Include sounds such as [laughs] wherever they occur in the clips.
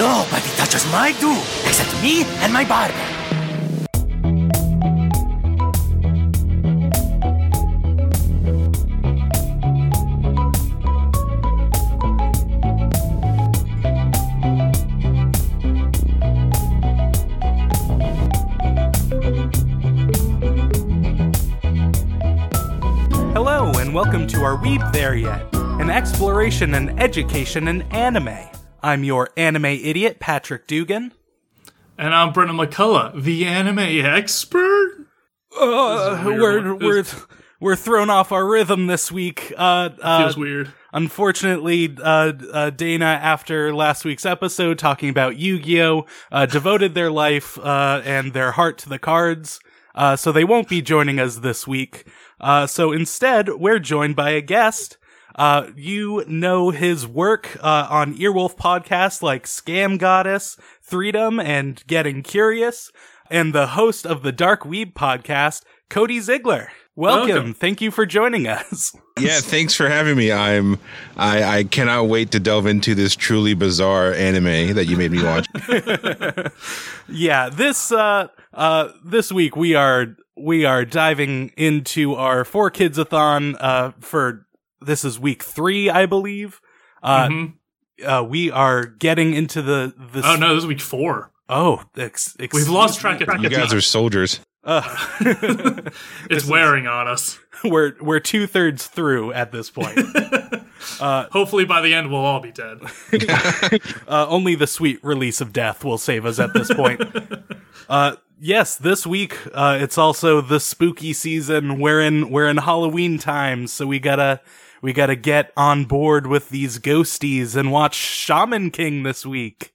Nobody touches my do except me and my barber. Hello, and welcome to our Weeb There Yet, an exploration and education in anime. I'm your anime idiot, Patrick Dugan. And I'm Brennan McCullough, the anime expert. Uh, This is a we're we're we're thrown off our rhythm this week. Uh, uh, Feels weird. Unfortunately, uh, uh, Dana, after last week's episode talking about Yu-Gi-Oh, uh, devoted their life uh, and their heart to the cards. Uh, so they won't be joining us this week. Uh, so instead, we're joined by a guest. Uh, you know his work uh, on Earwolf podcasts like Scam Goddess, Freedom, and Getting Curious, and the host of the Dark Weeb podcast, Cody Ziegler. Welcome. Welcome. Thank you for joining us. [laughs] Yeah, thanks for having me. I'm I, I cannot wait to delve into this truly bizarre anime that you made me watch. [laughs] yeah this uh uh this week we are we are diving into our four kids a thon uh for this is week three i believe uh, Mhm. uh we are getting into the the Oh no, this is week four. oh ex- We've lost track of time. You guys are soldiers. uh, [laughs] it's wearing on us. [laughs] we're we're two-thirds through at this point [laughs] Hopefully by the end we'll all be dead. uh, only the sweet release of death will save us at this point. uh, yes, this week uh, it's also the spooky season. We're in we're in Halloween times, so we gotta we gotta get on board with these ghosties and watch Shaman King this week.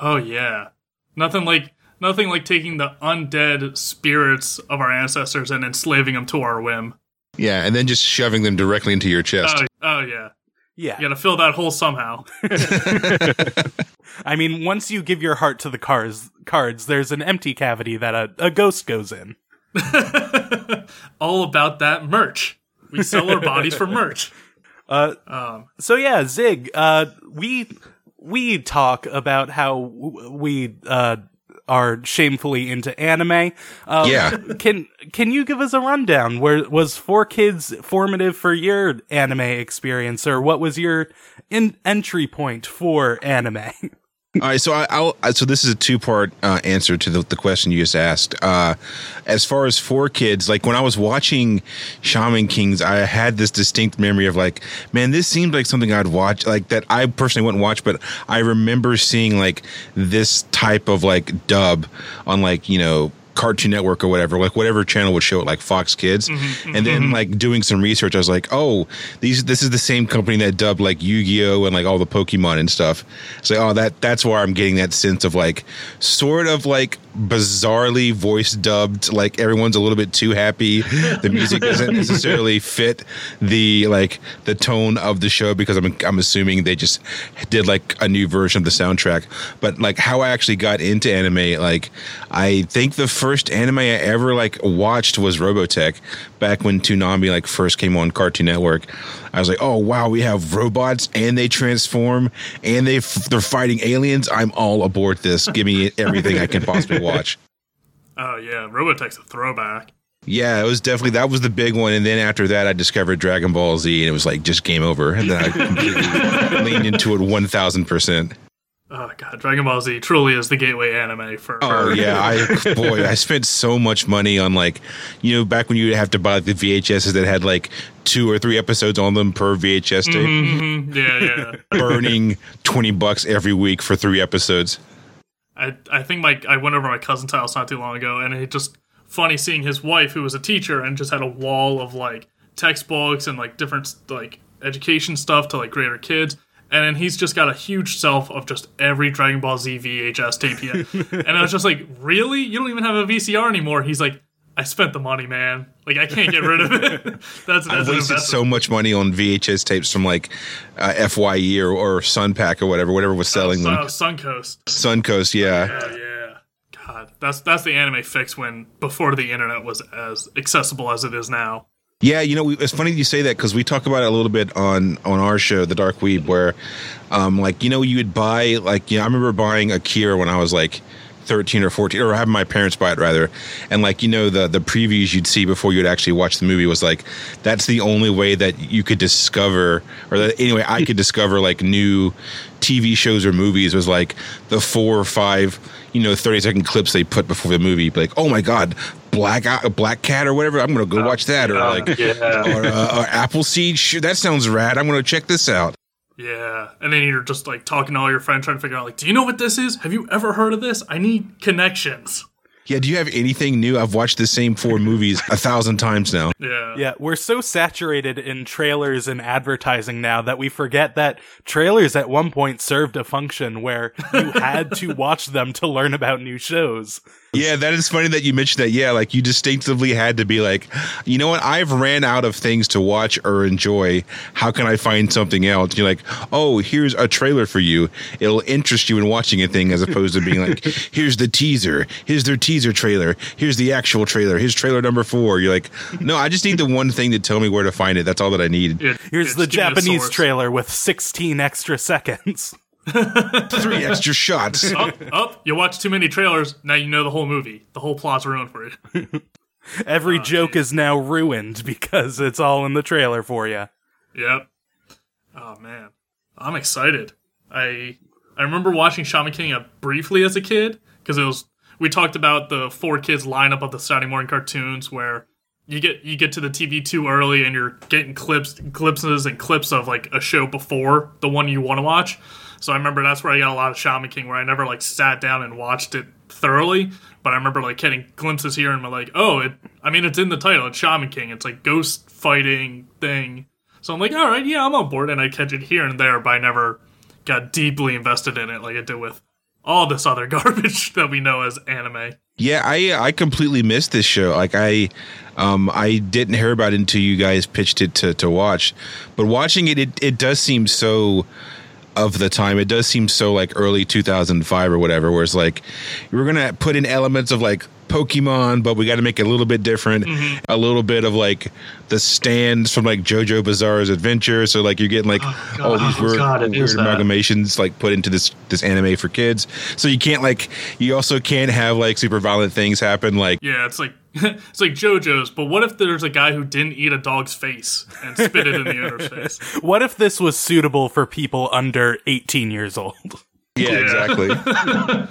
Oh yeah. Nothing like nothing like taking the undead spirits of our ancestors and enslaving them to our whim. Yeah, and then just shoving them directly into your chest. Oh, oh yeah. Yeah, You gotta fill that hole somehow. [laughs] [laughs] I mean, once you give your heart to the cards, cards, there's an empty cavity that a, a ghost goes in. [laughs] all about that merch. We sell our bodies for merch. [laughs] Uh, Um, So yeah, Zig, uh, we we talk about how we uh, are shamefully into anime. Uh, Yeah. Can can you give us a rundown? Where was Four Kids formative for your anime experience, or what was your in- entry point for anime? [laughs] All right, so I, I'll so this is a two part uh, answer to the, the question you just asked. Uh, as far as four kids, like when I was watching Shaman Kings, I had this distinct memory of like, man, this seemed like something I'd watch, like that I personally wouldn't watch, but I remember seeing like this type of like dub on like you know. Cartoon Network or whatever, like whatever channel would show it, like Fox Kids, mm-hmm, and then mm-hmm. like doing some research, I was like, oh, these this is the same company that dubbed like Yu Gi Oh and like all the Pokemon and stuff. It's like, oh, that that's where I'm getting that sense of like sort of like bizarrely voice dubbed, like everyone's a little bit too happy. The music [laughs] doesn't necessarily fit the like the tone of the show because I'm I'm assuming they just did like a new version of the soundtrack. But like how I actually got into anime, like I think the first anime I ever like watched was Robotech back when Toonami like first came on Cartoon Network. I was like, oh wow, we have robots and they transform and they f- they're fighting aliens. I'm all aboard this. Give me everything I can possibly watch. [laughs] oh yeah, Robotech's a throwback. Yeah, it was definitely that was the big one, and then after that, I discovered Dragon Ball Z, and it was like just game over. And then I [laughs] completely leaned into it one thousand percent. Oh god, Dragon Ball Z truly is the gateway anime for. Oh yeah, I [laughs] boy, I spent so much money on like, you know, back when you would have to buy like, the VHSs that had like two or three episodes on them per VHS tape, Mhm, yeah, yeah. [laughs] burning twenty bucks every week for three episodes. I I think my I went over my cousin's house not too long ago, and it just funny seeing his wife, who was a teacher, and just had a wall of like textbooks and like different like education stuff to like grade her kids. And then he's just got a huge shelf of just every Dragon Ball Z VHS tape he had. [laughs] and I was just like, really? You don't even have a VCR anymore? He's like, I spent the money, man. Like I can't get rid of it. [laughs] that's I that's an wasted so much money on VHS tapes from like uh, Fye or, or Sunpack or whatever, whatever was selling Uh, them. Suncoast. Suncoast, yeah. Yeah, yeah. God, that's that's the anime fix when before the internet was as accessible as it is now. Yeah, you know, we, it's funny you say that because we talk about it a little bit on on our show, The Dark Weeb, where, um, like you know, you would buy like you know, I remember buying a Akira when I was like. 13 or 14 or having my parents buy it rather and like you know the the previews you'd see before you'd actually watch the movie was like that's the only way that you could discover or that anyway I could discover like new TV shows or movies was like the four or five you know 30 second clips they put before the movie like oh my god black black cat or whatever i'm gonna go watch that or like or, uh, or appleseed sure, that sounds rad i'm gonna check this out Yeah, and then you're just like talking to all your friends, trying to figure out like, do you know what this is? Have you ever heard of this? I need connections. yeah do you have anything new i've watched the same four movies a thousand times now Yeah, Yeah, we're so saturated in trailers and advertising now that we forget that trailers at one point served a function where you had to [laughs] watch them to learn about new shows. Yeah, that is funny that you mentioned that. Yeah, like you distinctively had to be like, you know what? I've ran out of things to watch or enjoy. How can I find something else? You're like, oh, here's a trailer for you. It'll interest you in watching a thing as opposed to being like, [laughs] here's the teaser. Here's their teaser trailer. Here's the actual trailer. Here's trailer number four. You're like, no, I just need the one thing to tell me where to find it. That's all that I need. It- Here's the give me a Japanese trailer with 16 extra seconds. Three extra shots. [laughs] Up, up! You watch too many trailers. Now you know the whole movie. The whole plot's ruined for you. [laughs] Every joke is now ruined because it's all in the trailer for you. Yep. Oh man, I'm excited. I I remember watching Shaman King uh, briefly as a kid because it was we talked about the four kids lineup of the Saturday morning cartoons where you get you get to the TV too early and you're getting clips glimpses and clips of like a show before the one you want to watch. So I remember that's where I got a lot of Shaman King where I never like sat down and watched it thoroughly, but I remember like getting glimpses here and I'm like, oh, it. I mean, it's in the title. It's Shaman King. It's like ghost fighting thing. So I'm like, all right, yeah, I'm on board, and I catch it here and there, but I never got deeply invested in it like I did with all this other [laughs] garbage that we know as anime. Yeah, I I completely missed this show. Like I um I didn't hear about it until you guys pitched it to to watch. But watching it it, it does seem so of the time. It does seem so like early 2005 or whatever where it's like we're to put in elements of like Pokemon, but we got to make it a little bit different. Mm-hmm. A little bit of like the stands from like JoJo Bizarre's Adventure. So like you're getting like oh, all these Oh, weird, God, weird amalgamations like put into this this anime for kids. So you can't like you also can't have like super violent things happen. Like Yeah, it's like [laughs] it's like JoJo's, but what if there's a guy who didn't eat a dog's face and spit it in the owner's face? [laughs] What if this was suitable for people under 18 years old? yeah, exactly. [laughs]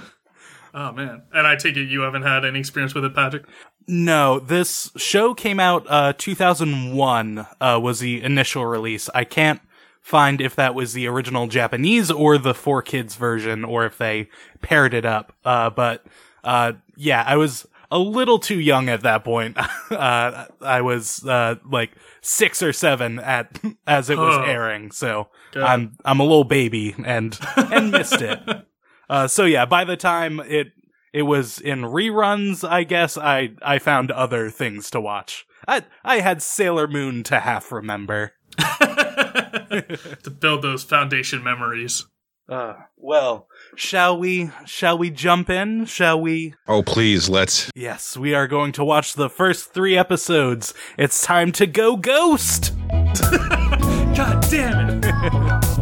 Oh man! And I take it you haven't had any experience with it, Patrick. No, this show came out uh 2001 uh was the initial release. I can't find if that was the original Japanese or the 4 kids version or if they paired it up. Uh but uh yeah, I was a little too young at that point. [laughs] uh I was uh like 6 or 7 at [laughs] as it was Oh. airing. So I'm I'm a little baby and and missed it. [laughs] Uh, so yeah, by the time it it was in reruns, I guess I I found other things to watch. I I had Sailor Moon to half remember. to build those foundation memories. Uh, well, shall we shall we jump in? Shall we? oh please, let's. Yes, we are going to watch the first 3 episodes. It's time to go ghost. [laughs] God damn it! [laughs]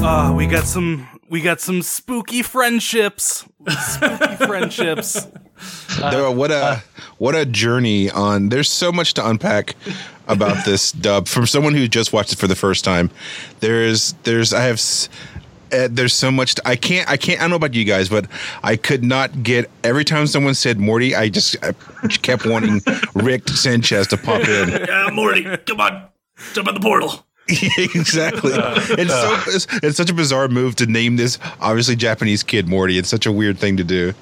Ah, we got some we got some spooky friendships. Spooky [laughs] friendships. There- what a what a journey on. There's so much to unpack about this [laughs] dub from someone who just watched it for the first time. There's there's I have. Uh, there's so much to, I can't I can't I don't know about you guys but I could not get every time someone said Morty I just I kept wanting [laughs] Rick Sanchez to pop in Yeah, Morty, come on, jump in the portal. [laughs] exactly. It's so [laughs] it's, it's such a bizarre move to name this obviously Japanese kid Morty. It's such a weird thing to do.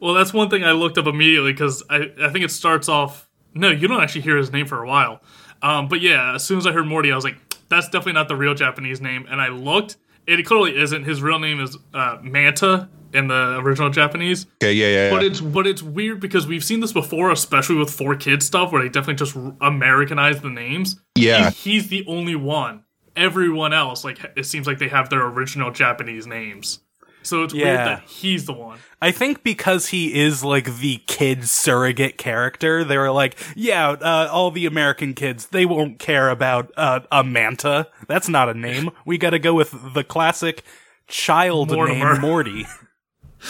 Well, that's one thing I looked up immediately because I, I think it starts off. No, you don't actually hear his name for a while. Um, but yeah, as soon as I heard Morty, I was like, that's definitely not the real Japanese name. And I looked, it clearly isn't. His real name is uh, Manta in the original Japanese. Okay, yeah, yeah. But yeah. it's but it's weird because we've seen this before, especially with four kids stuff, where they definitely just r- Americanize the names. Yeah. And he's the only one. Everyone else, like it seems like they have their original Japanese names. So it's weird that he's the one. I think because he is like the kid surrogate character, they were like, yeah, uh, all the American kids, they won't care about uh, a manta. That's not a name. We gotta go with the classic child Mortimer. name Morty.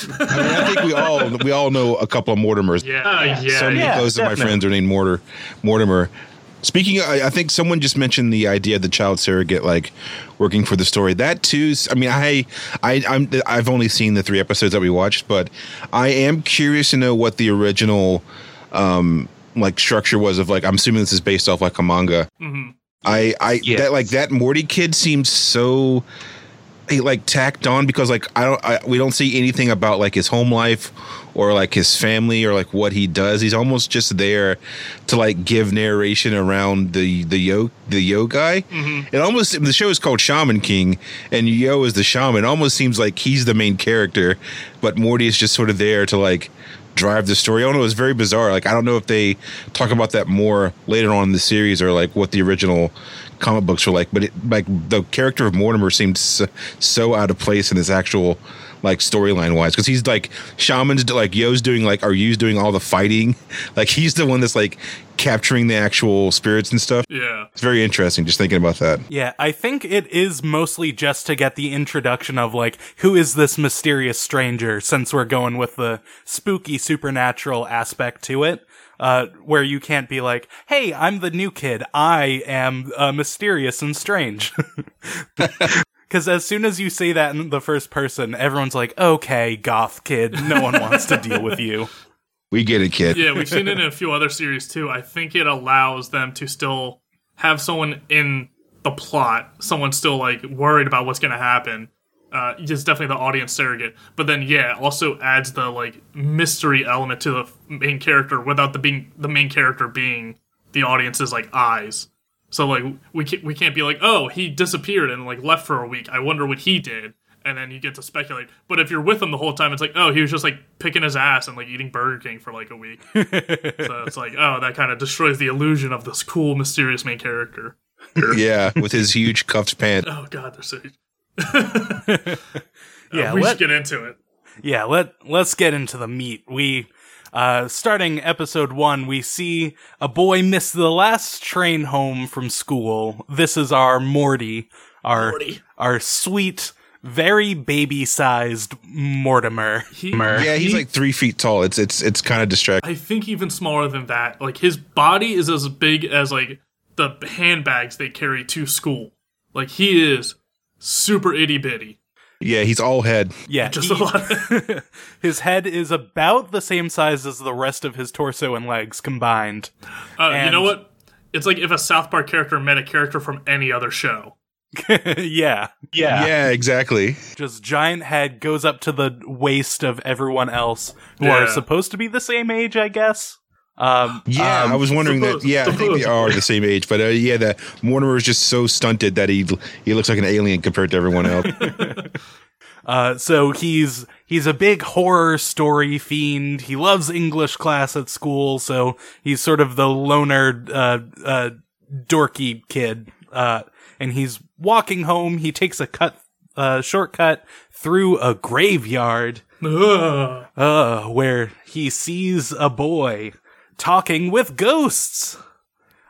I, mean, I think we all we all know a couple of Mortimers. Yeah, yeah, so many yeah. close of my friends are named Mortar, Mortimer. Speaking, of, I, I think someone just mentioned the idea of the child surrogate, like working for the story. That too. I mean, I, I, I'm, I've only seen the three episodes that we watched, but I am curious to know what the original, um, like structure was of like. I'm assuming this is based off like a manga. I, I Yes. that like that Morty kid seems so he like tacked on because like I don't I, we don't see anything about like his home life or like his family or like what he does. He's almost just there to like give narration around the the yo the yo guy. Mm-hmm. It almost the show is called Shaman King and Yo is the shaman. It almost seems like he's the main character, but Morty is just sort of there to like drive the story. I don't know. It's very bizarre. Like I don't know if they talk about that more later on in the series or like what the original comic books were like. But it, like the character of Mortimer seemed so, so out of place in his actual like storyline wise because he's like shamans like Yo's doing like are Yu's doing all the fighting. [laughs] Like he's the one that's like capturing the actual spirits and stuff. yeah. It's very interesting just thinking about that. Yeah, I think it is mostly just to get the introduction of like, who is this mysterious stranger since we're going with the spooky supernatural aspect to it. Uh, where you can't be like, hey, I'm the new kid. I am uh, mysterious and strange. [laughs] Because as soon as you say that in the first person, everyone's like, okay, goth kid. No one wants to deal with you. [laughs] We get it, kid. Yeah, we've seen it in a few other series too. I think it allows them to still have someone in the plot, someone still like worried about what's going to happen. Uh, it's definitely the audience surrogate, but then yeah, also adds the like mystery element to the main character without the being the main character being the audience's like eyes. So like we can't we can't be like oh he disappeared and like left for a week. I wonder what he did, and then you get to speculate. But if you're with him the whole time, it's like oh he was just like picking his ass and like eating Burger King for like a week. [laughs] so it's like oh that kind of destroys the illusion of this cool mysterious main character. Yeah, with his huge cuffed pants. Oh god, they're so. [laughs] Yeah, we let- should get into it. Yeah, let let's get into the meat. We uh starting episode 1, we see a boy miss the last train home from school. This is our Morty, our Morty. our sweet very baby-sized Mortimer. He, Yeah, he's like three feet tall. It's it's it's kind of distracting. I think even smaller than that. Like his body is as big as like the handbags they carry to school. Like he is super itty bitty. Yeah, he's all head. Yeah, Just he- a lot. [laughs] his head is about the same size as the rest of his torso and legs combined. Uh, you know what? It's like if a South Park character met a character from any other show. [laughs] yeah. Yeah. Yeah, exactly. Just giant head goes up to the waist of everyone else who are supposed to be the same age, I guess. Um, Yeah, um, I was wondering that. Yeah, I think they are the same age, but uh, yeah, that Mortimer is just so stunted that he he looks like an alien compared to everyone else. [laughs] Uh, so he's he's a big horror story fiend. He loves English class at school, so he's sort of the loner, uh, uh, dorky kid. Uh, and he's walking home. He takes a cut, uh, shortcut through a graveyard, uh, where he sees a boy talking with ghosts.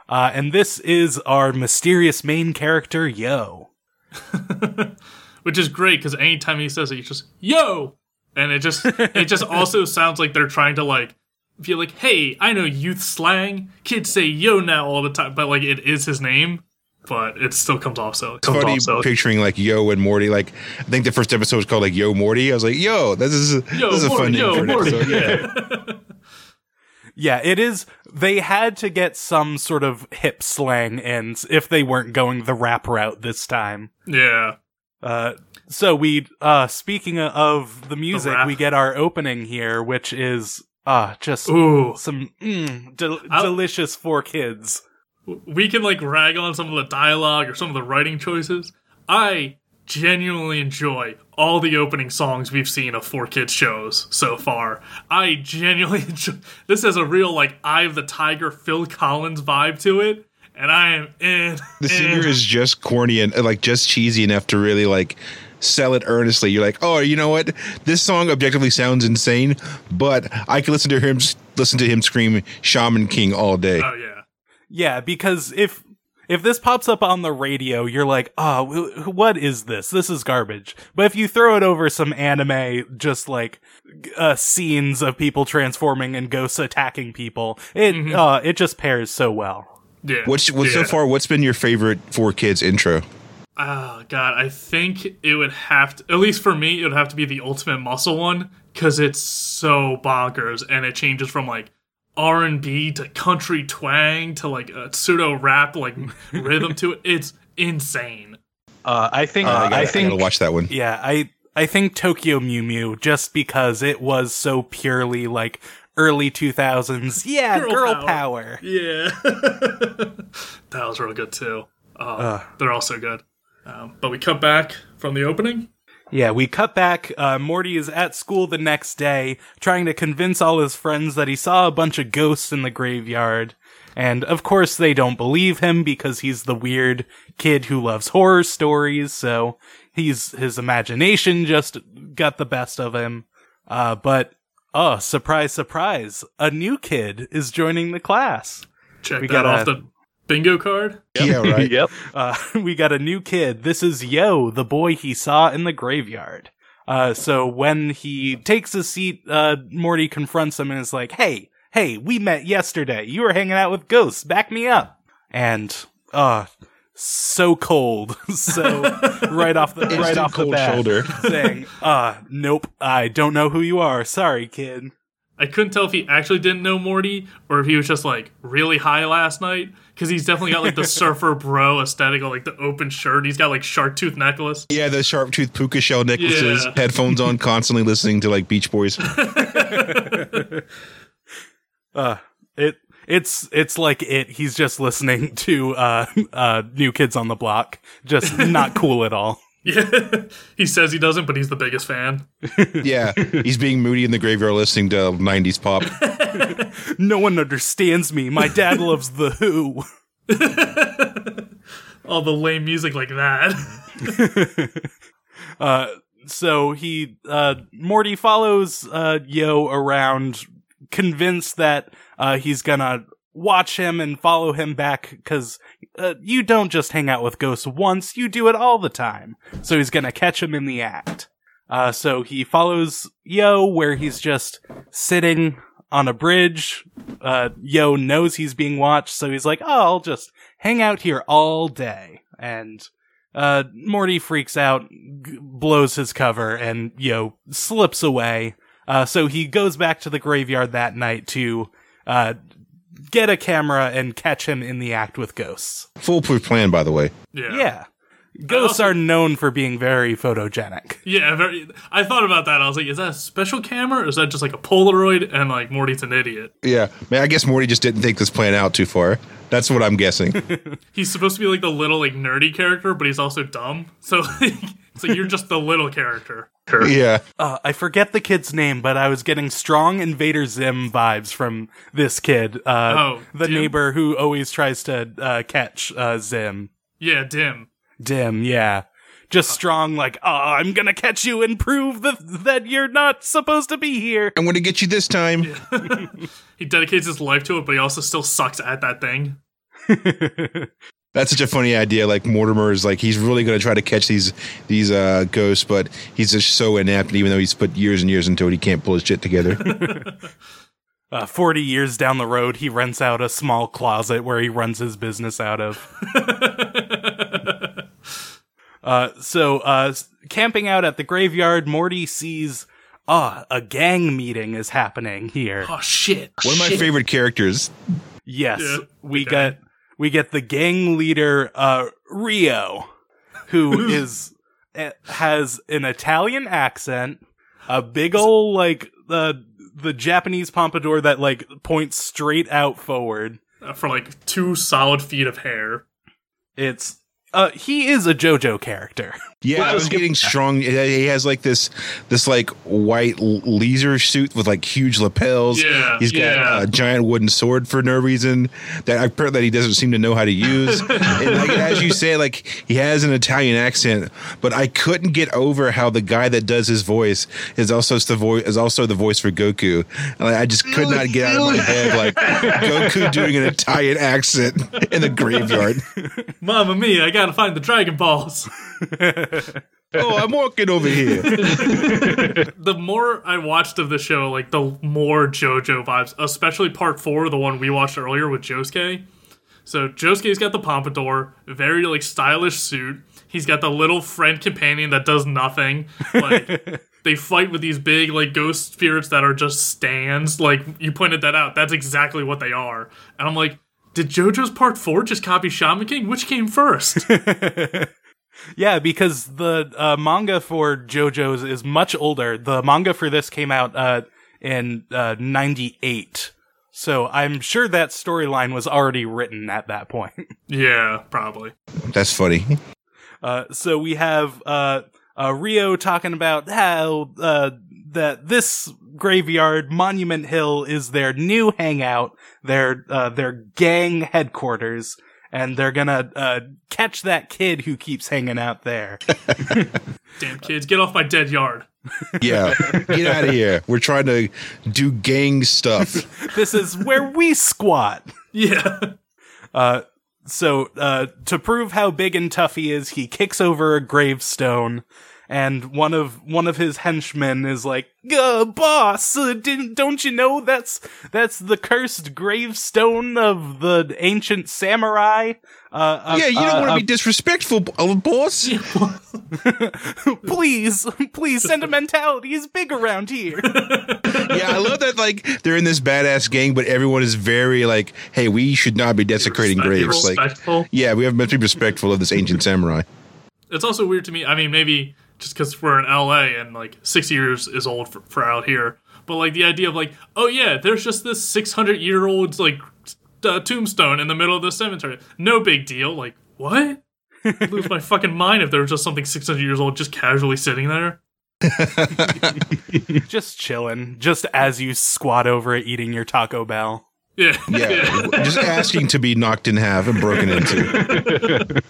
Uh, and this is our mysterious main character, Yo. [laughs] Which is great because anytime he says it, he's just yo, and it just it just [laughs] also sounds like they're trying to like feel like, hey, I know youth slang. Kids say yo now all the time, but like it is his name, but it still comes off so. It's comes funny off so. picturing like Yo and Morty. Like I think the first episode was called like Yo Morty. I was like, Yo, this is Yo, this is a Morty, fun name yo, for an Morty. episode. Yeah. [laughs] Yeah, it is. They had to get some sort of hip slang in if they weren't going the rap route this time. Yeah. Uh, so we, uh, speaking of the music, rap. we get our opening here, which is, uh, just Ooh. some, mm, del- delicious for kids. we can like rag on some of the dialogue or some of the writing choices. I genuinely enjoy all the opening songs we've seen of Four Kids shows so far. I genuinely [laughs] enjoy this has a real like Eye of the Tiger Phil Collins vibe to it, and I am in. The singer is just corny and uh, like just cheesy enough to really like sell it earnestly. You're like, oh, you know what? This song objectively sounds insane, but I can listen to him listen to him scream "Shaman King" all day. Oh yeah. Yeah, because if if this pops up on the radio, you're like, oh, wh- what is this? This is garbage. But if you throw it over some anime, just like uh, scenes of people transforming and ghosts attacking people, it uh, it just pairs so well. Yeah. What's what's so far? What's been your favorite Four Kids intro? Oh god, I think it would have to at least for me it would have to be the ultimate muscle one cuz it's so bonkers and it changes from like R&B to country twang to like a pseudo rap like [laughs] rhythm to it. It's insane. Uh, I think Uh, I, gotta, I I think gotta watch that one. Yeah, I I think Tokyo Mew Mew just because it was so purely like early 2000s. Yeah, Girl girl, power. power. Yeah. [laughs] that was real good too. Uh, they're all so good. Um, but we cut back from the opening. Yeah, we cut back. Uh, Morty is at school the next day, trying to convince all his friends that he saw a bunch of ghosts in the graveyard. And of course, they don't believe him because he's the weird kid who loves horror stories. So he's his imagination just got the best of him. Uh, but oh, surprise, surprise! A new kid is joining the class. Check We that gotta- off the bingo card. Yeah, right. [laughs] yep. uh, [laughs] we got a new kid. This is Yo, the boy he saw in the graveyard. Uh, so when he takes a seat, uh, Morty confronts him and is like, "Hey, hey, we met yesterday. You were hanging out with ghosts. Back me up." And uh, so cold, [laughs] so right off the right Instant off the bat, shoulder. saying, "Uh, nope, I don't know who you are. Sorry, kid." I couldn't tell if he actually didn't know Morty or if he was just like really high last night because he's definitely got like the [laughs] surfer bro aesthetic of like the open shirt. He's got like shark tooth necklace. Yeah, the sharp tooth puka shell necklaces, Yeah. headphones on, constantly listening to like Beach Boys. [laughs] Uh, it it's it's like it. He's just listening to uh [laughs] uh New Kids on the Block. Just not cool at all. Yeah, [laughs] he says he doesn't, but he's the biggest fan. [laughs] yeah, he's being moody in the graveyard listening to '90s pop. [laughs] No one understands me. My dad loves the Who. All the lame music like that. Uh, so he uh Morty follows uh Yo around, convinced that uh he's gonna watch him and follow him back because uh, you don't just hang out with ghosts once, you do it all the time. So he's gonna catch him in the act. Uh, so he follows Yo where he's just sitting on a bridge. Uh, Yo knows he's being watched, so he's like, oh, I'll just hang out here all day. And, uh, Morty freaks out, g- blows his cover, and Yo slips away. Uh, so he goes back to the graveyard that night to, uh, get a camera and catch him in the act with ghosts. Foolproof plan, by the way. Yeah. Yeah. Ghosts also- are known for being very photogenic. Yeah, very. I thought about that. I was like, is that a special camera or is that just like a Polaroid? And like Morty's an idiot. Yeah, man. I guess Morty just didn't think this plan out too far. That's what I'm guessing. [laughs] [laughs] He's supposed to be like the little like nerdy character, but he's also dumb. So [laughs] so you're just the little character. yeah, Uh, I forget the kid's name, but I was getting strong Invader Zim vibes from this kid. Uh, Oh, the Dim? neighbor who always tries to uh, catch uh, Zim. Yeah, dim. Dim, yeah. Just strong, like, oh, I'm gonna catch you and prove that, that you're not supposed to be here. I'm going to get you this time. [laughs] He dedicates his life to it, but he also still sucks at that thing. [laughs] That's such a funny idea. Like Mortimer is like he's really going to try to catch these these uh, ghosts, but he's just so inept. Even though he's put years and years into it, he can't pull his shit together. [laughs] Uh, 40 years down the road, he rents out a small closet where he runs his business out of. Uh, so, uh, camping out at the graveyard, Morty sees, ah, a gang meeting is happening here. Oh shit. One of my favorite characters. Yes, Yeah, we the get, we get the gang leader, uh, Rio, [laughs] who is, eh, has an Italian accent, a big ol' like, the, the Japanese pompadour that like points straight out forward. Uh, for like two solid feet of hair. It's uh, he is a JoJo character. [laughs] Yeah, Well, I was getting strong. He has like this, this like white leisure suit with like huge lapels. Yeah, he's got yeah. a giant wooden sword for no reason that apparently he doesn't seem to know how to use. [laughs] and like as you say, like he has an Italian accent, but I couldn't get over how the guy that does his voice is also the voice is also the voice for Goku. And like, I just could not get out of my head like [laughs] Goku doing an Italian accent in the graveyard. Mamma mia, I gotta find the Dragon Balls. [laughs] Oh, I'm walking over here. [laughs] the more I watched of the show, like the more JoJo vibes, especially part four, the one we watched earlier with Josuke. So Josuke's got the pompadour, very like stylish suit. He's got the little friend companion that does nothing. Like [laughs] they fight with these big like ghost spirits that are just stands. Like you pointed that out. That's exactly what they are. And I'm like, did JoJo's part four just copy Shaman King? Which came first? [laughs] Yeah, because the uh, manga for JoJo's is much older. The manga for this came out uh, in uh, 98. So I'm sure that storyline was already written at that point. [laughs] yeah, probably. That's funny. Uh, so we have uh, uh, Rio talking about how uh, that this graveyard, Monument Hill, is their new hangout, their uh, their gang headquarters, and they're gonna uh, catch that kid who keeps hanging out there. [laughs] Damn kids, get off my dead yard. Yeah, get out of here. We're trying to do gang stuff. this is where we squat. Yeah. Uh, so uh, to prove how big and tough he is, he kicks over a gravestone, and one of one of his henchmen is like, uh, "Boss, uh, didn't don't you know that's that's the cursed gravestone of the ancient samurai?" Uh, uh, Yeah, you don't uh, want to uh, be disrespectful, uh, boss. [laughs] [laughs] please, please, sentimentality is big around here. Yeah, I love that. Like they're in this badass gang, but everyone is very like, "Hey, we should not be desecrating graves." Like, yeah, we have to be respectful of this ancient samurai. It's also weird to me. I mean, maybe just because we're in LA and like six years is old for, for out here. But like the idea of like, oh yeah, there's just this 600 year old like uh, tombstone in the middle of the cemetery. No big deal. Like what? I'd [laughs] lose my fucking mind if there was just something 600 years old just casually sitting there. [laughs] just chilling, just as you squat over it, eating your Taco Bell. Yeah. Yeah, [laughs] just asking to be knocked in half and broken into.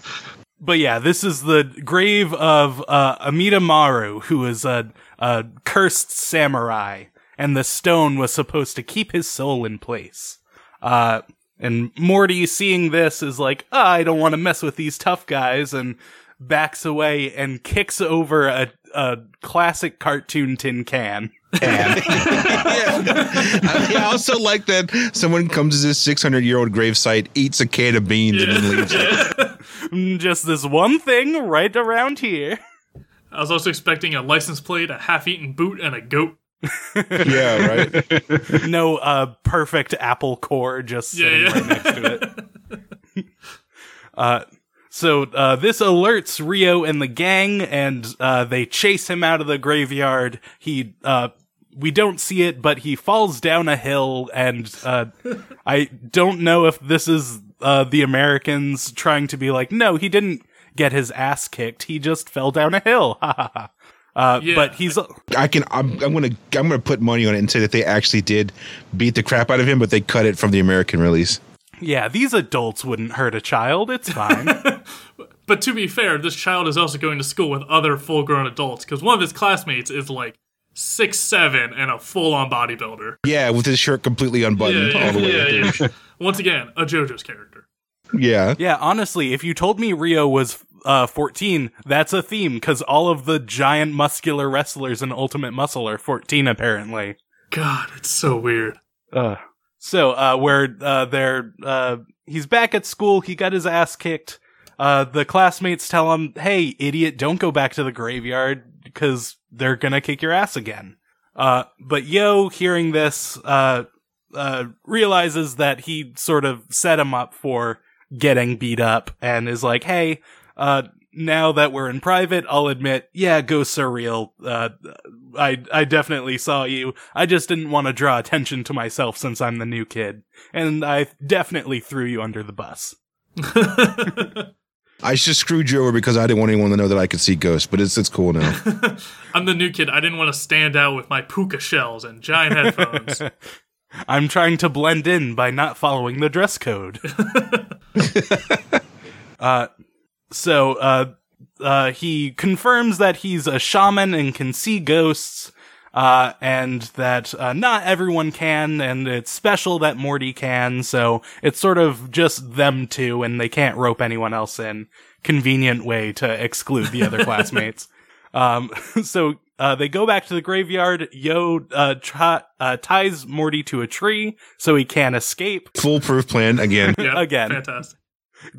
But yeah, this is the grave of uh, Amida Maru, who is a, a cursed samurai, and the stone was supposed to keep his soul in place. Uh, and Morty, seeing this, is like, "Ah, I don't want to mess with these tough guys, and backs away and kicks over a, a classic cartoon tin can. [laughs] yeah. I, I also like that someone comes to this 600 year old gravesite, eats a can of beans, and then leaves. Mm, Just this one thing right around here. I was also expecting a license plate, a half eaten boot, and a goat. [laughs] Yeah, right. [laughs] No uh, perfect apple core just sitting Yeah, yeah. right next to it. [laughs] uh, so uh, this alerts Rio and the gang, and uh, they chase him out of the graveyard. He, uh, we don't see it, but he falls down a hill, and uh, [laughs] I don't know if this is uh, the Americans trying to be like, no, he didn't get his ass kicked. He just fell down a hill. [laughs] Ha ha ha. Uh, Yeah. But he's I can. I'm, I'm gonna. I'm gonna put money on it and say that they actually did beat the crap out of him, but they cut it from the American release. yeah. These adults wouldn't hurt a child. It's fine. [laughs] But to be fair, this child is also going to school with other full grown adults because one of his classmates is like six seven and a full on bodybuilder. Yeah, with his shirt completely unbuttoned all the way. yeah, yeah. Once again, a JoJo's character. Yeah. Yeah, honestly, if you told me Rio was uh 14, that's a theme because all of the giant muscular wrestlers in Ultimate Muscle are 14 apparently. God, it's so weird. Uh so uh where uh they're uh he's back at school, he got his ass kicked. Uh the classmates tell him, "Hey, idiot, don't go back to the graveyard cuz they're to kick your ass again." Uh but Yo hearing this uh uh realizes that he sort of set him up for getting beat up and is like, "Hey, uh now that we're in private, I'll admit, yeah, go surreal. Uh I I definitely saw you. I just didn't want to draw attention to myself since I'm the new kid, and I definitely threw you under the bus." [laughs] I just screwed you over because I didn't want anyone to know that I could see ghosts, but it's it's cool now. [laughs] I'm the new kid. I didn't want to stand out with my puka shells and giant headphones. [laughs] I'm trying to blend in by not following the dress code. [laughs] uh, so uh, uh, he confirms that he's a shaman and can see ghosts, uh, and that uh, not everyone can, and it's special that Morty can. So it's sort of just them two, and they can't rope anyone else in. Convenient way to exclude the other [laughs] classmates. Um, [laughs] so uh, they go back to the graveyard. Yo uh, tri- uh, ties Morty to a tree so he can't escape. Foolproof plan again. [laughs] Yep, Again. fantastic.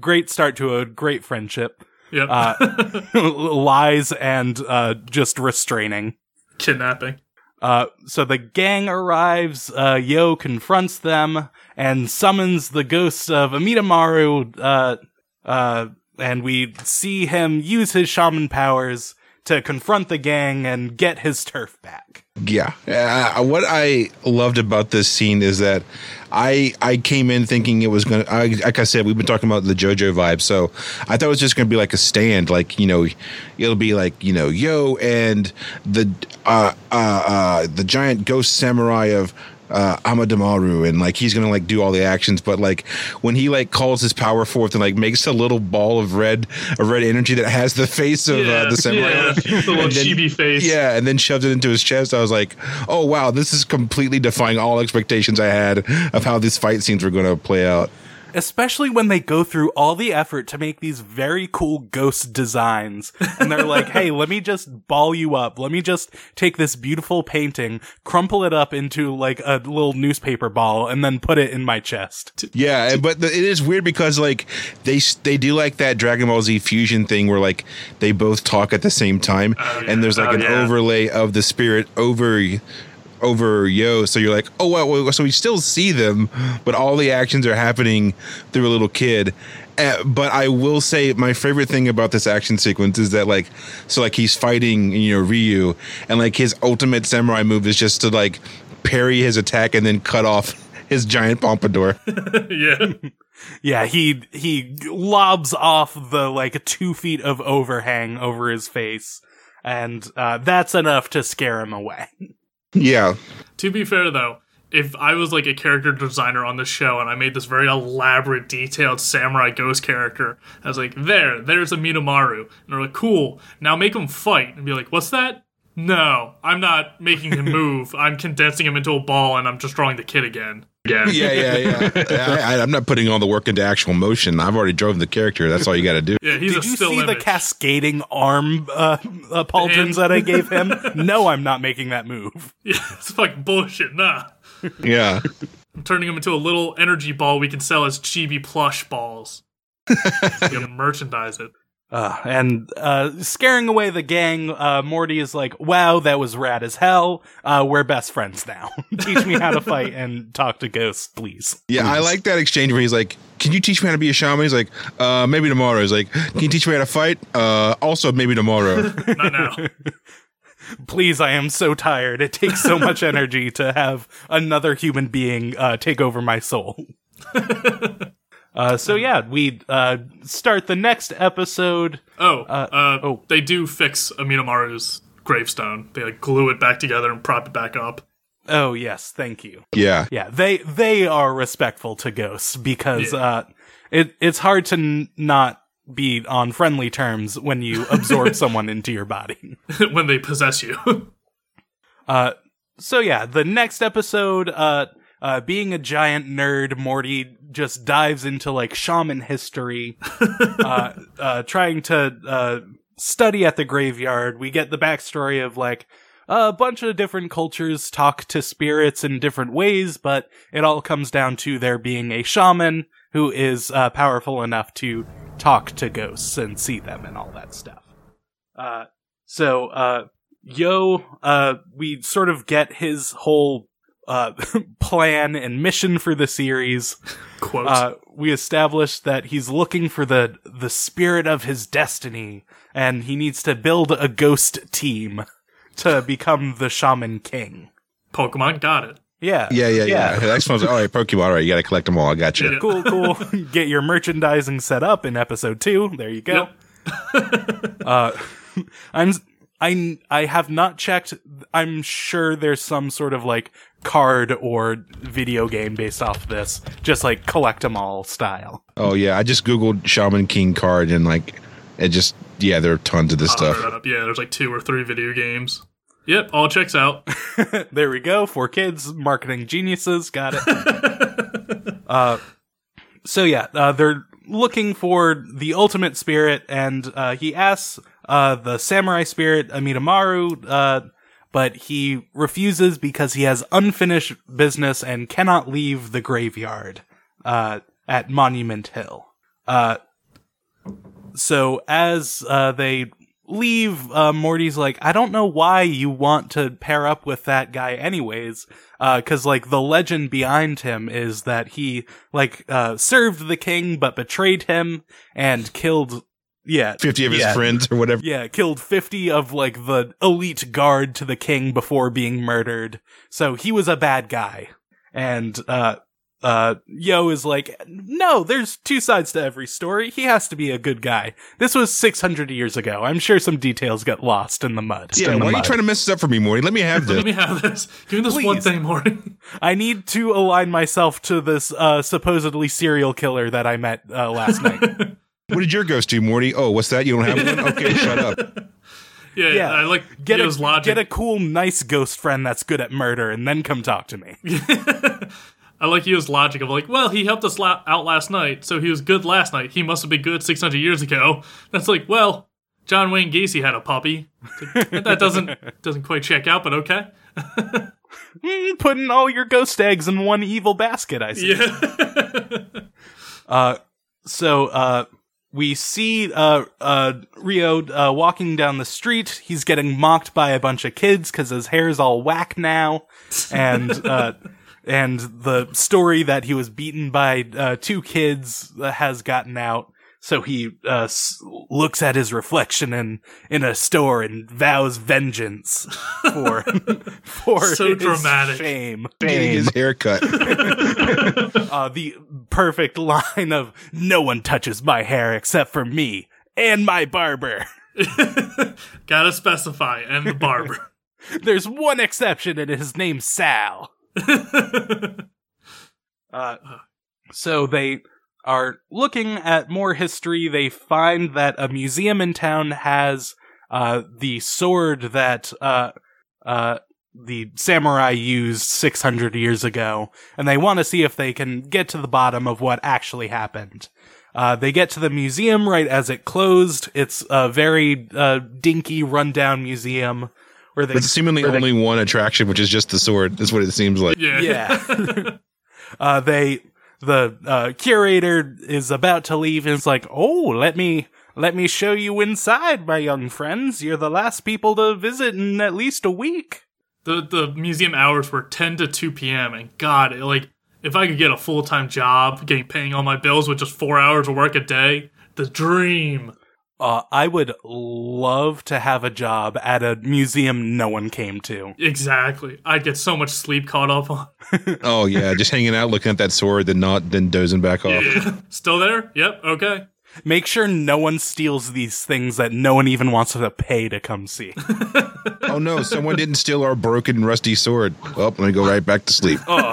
Great start to a great friendship. Yep, Uh, lies and uh, just restraining. Kidnapping. Uh, so the gang arrives. Uh, Yo confronts them and summons the ghost of Amidamaru. Uh, uh, and we see him use his shaman powers to confront the gang and get his turf back. Yeah. Uh, what I loved about this scene is that I I came in thinking it was gonna. Like I said, we've been talking about the JoJo vibe, so I thought it was just gonna be like a stand, like you know, it'll be like you know, yo and the uh uh uh the giant ghost samurai of uh Amidamaru and like he's gonna like do all the actions but like when he like calls his power forth and like makes a little ball of red a red energy that has the face of uh, the samurai yeah, [laughs] the little then- chibi face. yeah, and then shoves it into his chest. I was like, "Oh wow, this is completely defying all expectations I had of how these fight scenes were to play out." Especially when they go through all the effort to make these very cool ghost designs. And they're like, hey, let me just ball you up. Let me just take this beautiful painting, crumple it up into like a little newspaper ball, and then put it in my chest. Yeah, but the, it is weird because like they they do like that Dragon Ball Z fusion thing where like they both talk at the same time, oh, and there's like Oh, an yeah. overlay of the spirit over over Yo. So you're like, oh wow, well, so we still see them, but all the actions are happening through a little kid. Uh, but I will say my favorite thing about this action sequence is that like so like he's fighting you know Ryu and like his ultimate samurai move is just to like parry his attack and then cut off [laughs] his giant pompadour. [laughs] yeah. Yeah, he, he lobs off the like two feet of overhang over his face. And, uh, that's enough to scare him away. [laughs] yeah. To be fair, though, if I was like a character designer on the show and I made this very elaborate, detailed samurai ghost character, I was like, there, there's Amidamaru. And they're like, cool, now make him fight. And be like, what's that? No, I'm not making him [laughs] move. I'm condensing him into a ball and I'm just drawing the kid again. Again. Yeah, yeah, [laughs] yeah. I, I, I'm not putting all the work into actual motion. I've already drove the character. That's all you got to do. Yeah, he's Did a you still see the cascading arm, uh, uh pauldrons that I gave him? [laughs] no, I'm not making that move. Yeah, it's like bullshit. Nah. Yeah. I'm turning him into a little energy ball we can sell as chibi plush balls. you can merchandise it. Uh, and uh, scaring away the gang, uh, Morty is like, "Wow, that was rad as hell. Uh, we're best friends now. [laughs] Teach me how to fight and talk to ghosts, please." Yeah, I like that exchange where he's like, Can you teach me how to be a shaman? He's like, uh, maybe tomorrow. He's like, Can you teach me how to fight? Uh, also, maybe tomorrow. [laughs] [laughs] Not now. Please, I am so tired. It takes so much energy to have another human being uh, take over my soul. Uh, so yeah, we uh, start the next episode. Oh, uh, oh. they do fix Amidamaru's gravestone. They like glue it back together and prop it back up. Oh yes, thank you. yeah. Yeah, they they are respectful to ghosts because Yeah. uh, it it's hard to n- not be on friendly terms when you absorb [laughs] someone into your body. [laughs] when they possess you. [laughs] Uh, so yeah, the next episode, uh, uh, being a giant nerd, Morty just dives into like shaman history, [laughs] uh, uh, trying to, uh, study at the graveyard. We get the backstory of like, a bunch of different cultures talk to spirits in different ways, but it all comes down to there being a shaman who is, uh, powerful enough to talk to ghosts and see them and all that stuff. Uh, so, uh, Yo, uh, we sort of get his whole, uh, [laughs] plan and mission for the series. Quotes. Uh, we established that he's looking for the, the spirit of his destiny, and he needs to build a ghost team to become the Shaman King. Pokemon got it. Yeah. Yeah, yeah, yeah. The next one's all right. Pokemon. All right, you got to collect them all. I got you. Yeah. Cool, cool. [laughs] Get your merchandising set up in episode two. There you go. Yep. [laughs] I'm I I have not checked. I'm sure there's some sort of like card or video game based off this, just like collect them all style. Oh yeah, I just googled Shaman King card and like it just yeah, there are tons of this I'll stuff. up. Yeah, there's like two or three video games. Yep, all checks out. [laughs] there we go. For kids, marketing geniuses, got it. [laughs] uh, so yeah, uh, they're looking for the ultimate spirit, and uh, he asks uh, the samurai spirit Amidamaru, uh, but he refuses because he has unfinished business and cannot leave the graveyard uh, at Monument Hill. Uh, so as uh, they leave, uh, Morty's like, I don't know why you want to pair up with that guy anyways. Uh, cause like the legend behind him is that he like, uh, served the king but betrayed him and killed, yeah, Fifty of his yeah. friends or whatever. yeah, killed 50 of like the elite guard to the king before being murdered. So he was a bad guy. And, uh, uh, Yo is like, no, there's two sides to every story. He has to be a good guy. This was 600 years ago. I'm sure some details got lost in the mud. Yeah, why are you trying to mess this up for me, Morty? Let me have [laughs] this Let me have this. Give me this one thing, Morty. I need to align myself to this, uh, supposedly serial killer that I met, uh, last night. [laughs] What did your ghost do, Morty? Oh, what's that? You don't have one? Okay, shut up. [laughs] Yeah, Yeah. I like Get Yo's a, logic. get a cool, nice ghost friend that's good at murder and then come talk to me. [laughs] I like Yo's logic of like, well, he helped us la- out last night, so he was good last night. He must have been good 600 years ago. That's like, well, John Wayne Gacy had a puppy. That doesn't [laughs] doesn't quite check out, but okay. Mm, putting all your ghost eggs in one evil basket, I see. Yeah. Uh, so, uh, we see, uh, uh, Rio, uh, walking down the street. He's getting mocked by a bunch of kids because his hair's all whack now. And, [laughs] uh, and the story that he was beaten by, uh, two kids uh, has gotten out. So he, uh, s- looks at his reflection in, in a store and vows vengeance for, [laughs] for So his dramatic. shame. Getting his haircut. [laughs] uh, the perfect line of "No one touches my hair except for me and my barber." [laughs] Gotta specify, and the barber. There's one exception, and his name's Sal. uh, so they are looking at more history. They find that a museum in town has uh, the sword that uh, uh, the samurai used 600 years ago, and they want to see if they can get to the bottom of what actually happened. Uh, they get to the museum right as it closed. It's a very uh, dinky, rundown museum where they But seemingly only one attraction, which is just the sword. That's what it seems like. Yeah. yeah. [laughs] uh, they the uh, curator is about to leave and is like, "Oh, let me let me show you inside, my young friends. You're the last people to visit in at least a week." The the museum hours were 10 to 2 p.m. and God, it, like if I could get a full time job, getting paying all my bills with just four hours of work a day, the dream. Uh, I would love to have a job at a museum no one came to. Exactly. I'd get so much sleep caught up on. [laughs] Oh yeah, just hanging out, looking at that sword, then not, then dozing back off. Still there? Yep. Okay. Make sure no one steals these things that no one even wants to pay to come see. [laughs] [laughs] Oh no, someone didn't steal our broken, rusty sword. Well, let me go right back to sleep. oh,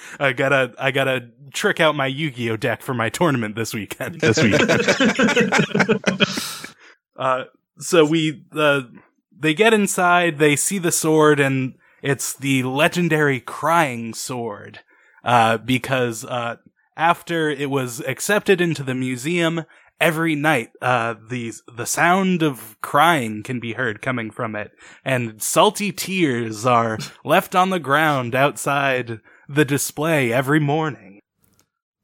[laughs] I gotta, I gotta trick out my Yu-Gi-Oh deck for my tournament this weekend. This weekend. [laughs] uh, so we, uh, they get inside, they see the sword, and it's the legendary crying sword. Uh, because, uh, after it was accepted into the museum, every night, uh, the, the sound of crying can be heard coming from it, and salty tears are [laughs] left on the ground outside the display every morning.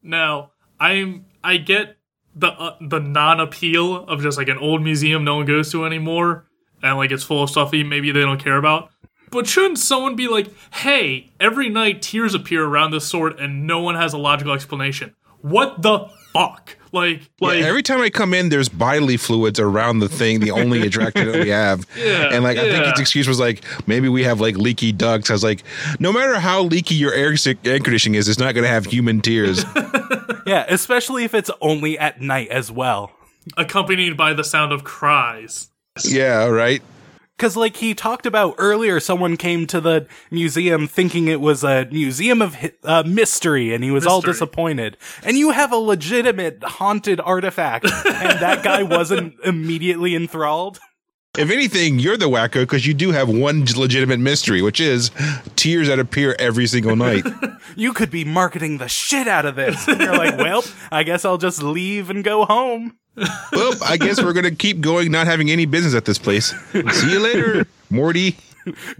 Now, I'm I get the uh, the non appeal of just like an old museum no one goes to anymore, and like it's full of stuff that maybe they don't care about. But shouldn't someone be like, "Hey, every night tears appear around this sword, and no one has a logical explanation"? What the fuck? Like, like Every time I come in, there's bodily fluids around the thing, the only [laughs] attraction that we have. Yeah, and like I think yeah. his excuse was like maybe we have like leaky ducts. I was like, no matter how leaky your air, air conditioning is, it's not going to have human tears. [laughs] Yeah, especially if it's only at night as well. accompanied by the sound of cries. yeah, right. Because, like, he talked about earlier, someone came to the museum thinking it was a museum of uh, mystery, and he was all disappointed. And you have a legitimate haunted artifact, and that guy [laughs] wasn't immediately enthralled. If anything, you're the wacko because you do have one legitimate mystery, which is tears that appear every single night. [laughs] You could be marketing the shit out of this. And you're like, well, I guess I'll just leave and go home. Well, I guess we're going to keep going, not having any business at this place. See you later, Morty.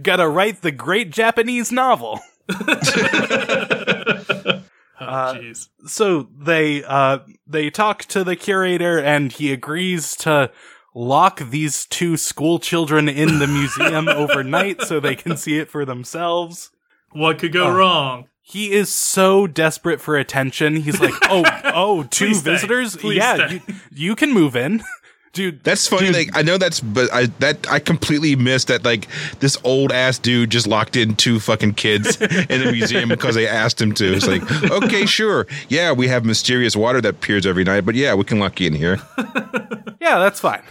Gotta write the great Japanese novel. [laughs] Oh, jeez. so they uh they talk to the curator and he agrees to lock these two school children in the museum [laughs] overnight so they can see it for themselves. what could go wrong? He is so desperate for attention. He's like, "Oh, [laughs] oh, two Please stay. visitors? Please yeah, stay. you, you can move in." [laughs] Dude, That's funny. Like I know that's, but I that I completely missed that. Like this old ass dude just locked in two fucking kids [laughs] in a museum because they asked him to. It's like, okay, sure, yeah, we have mysterious water that appears every night, but yeah, we can lock you in here. yeah, that's fine.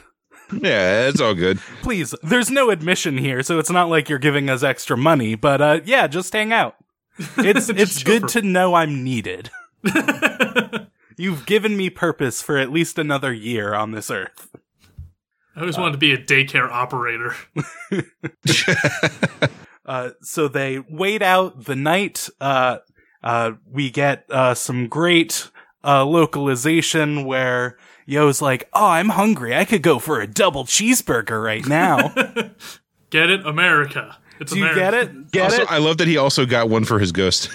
Yeah, it's all good. Please, there's no admission here, so it's not like you're giving us extra money, but uh yeah, just hang out. It's [laughs] it's good for- to know I'm needed. [laughs] You've given me purpose for at least another year on this earth. I always wanted to be a daycare operator. [laughs] Uh, so they wait out the night. Uh, uh, we get uh, some great uh, localization where Yo's like, "Oh, I'm hungry. I could go for a double cheeseburger right now." Get it, America. It's Do you get it? Get also, it? I love that he also got one for his ghost.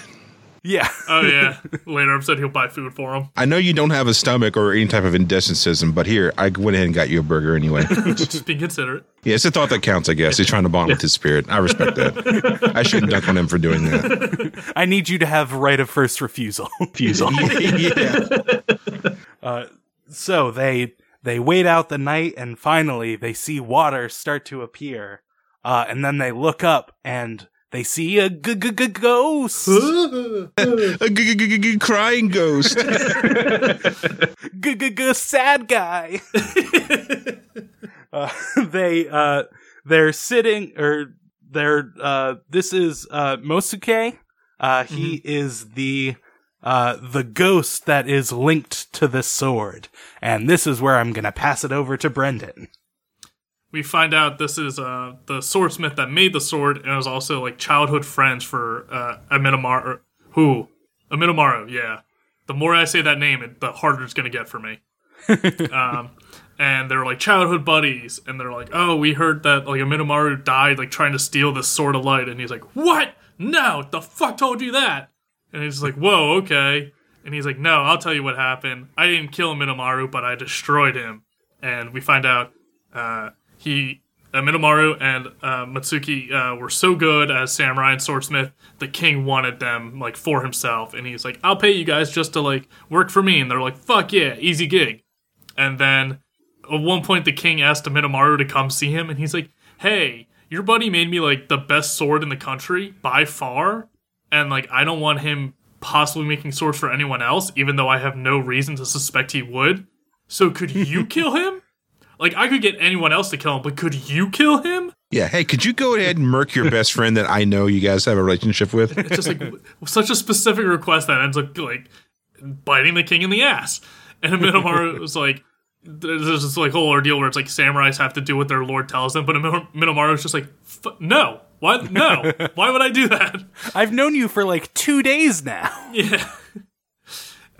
yeah. Oh yeah. [laughs] Later, I'm said he'll buy food for him. I know you don't have a stomach or any type of indecision, but here I went ahead and got you a burger anyway. [laughs] Just being considerate. yeah, it's a thought that counts, I guess. He's trying to bond with his spirit. I respect that. [laughs] I shouldn't dunk on him for doing that. I need you to have right of first refusal. Refusal. yeah. Uh, so they they wait out the night and finally they see water start to appear. Uh, and then they look up and they see a g- g- g- ghost. [laughs] A g- g- g- g- crying ghost. [laughs] g- g- g- sad guy. [laughs] uh, they uh they're sitting or they're uh this is uh Mosuke. Uh he is the uh the ghost that is linked to the sword. And this is where I'm going to pass it over to Brendan. We find out this is uh, the swordsmith that made the sword, and was also like childhood friends for uh, Aminomaru. Who? Aminomaru, yeah. The more I say that name, it, the harder it's going to get for me. [laughs] um, and they're like childhood buddies, and they're like, "Oh, we heard that like Aminomaru died like trying to steal this sword of light," and he's like, "What? No, the fuck told you that?" And he's like, "Whoa, okay." And he's like, "No, I'll tell you what happened. I didn't kill Aminomaru, but I destroyed him." And we find out uh, he uh, Minomaru and uh, Matsuki uh, were so good as samurai and swordsmith. The king wanted them like for himself, and he's like, "I'll pay you guys just to like work for me." And they're like, "Fuck yeah, easy gig." And then at one point, the king asked Minomaru to come see him, and he's like, "Hey, your buddy made me like the best sword in the country by far, and like I don't want him possibly making swords for anyone else, even though I have no reason to suspect he would. So could you [laughs] kill him?" Like I could get anyone else to kill him, but could you kill him? Yeah. Hey, could you go ahead and murk your best friend that I know you guys have a relationship with? It's just like [laughs] such a specific request that ends up like biting the king in the ass. And Minomaru [laughs] was like, there's this like whole ordeal where it's like samurais have to do what their lord tells them, but Min- Minomaru is just like, F- no, what? No, [laughs] why would I do that? I've known you for like two days now. Yeah.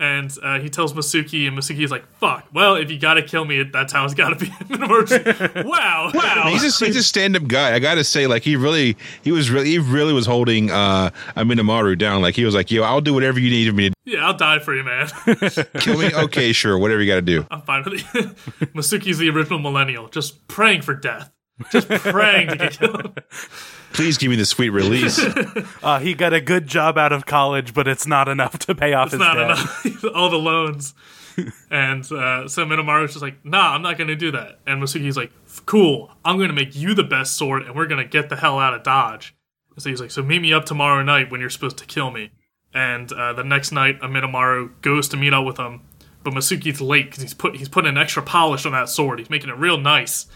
And uh, he tells Masuki, and Masuki's like, "Fuck. Well, if you gotta kill me, that's how it's gotta be." Minomaru's like, wow, wow. he's a he's a stand up guy. I gotta say, like he really he was really he really was holding uh Aminomaru down. Like he was like, yo, I'll do whatever you need of me yeah, I'll die for you, man. [laughs] kill me. Okay, sure, whatever you gotta do. I'm fine with it. [laughs] Masuki's the original millennial, just praying for death, just praying to get killed. [laughs] Please give me the sweet release. [laughs] Uh, he got a good job out of college, but it's not enough to pay off It's his not debt. enough. [laughs] All the loans. and uh, so Minomaru's just like, nah, I'm not gonna do that. And Masuki's like, cool, I'm gonna make you the best sword, and we're gonna get the hell out of Dodge. So he's like, so meet me up tomorrow night when you're supposed to kill me. And uh, the next night, Minomaru goes to meet up with him, but Masuki's late because he's put he's putting an extra polish on that sword. He's making it real nice,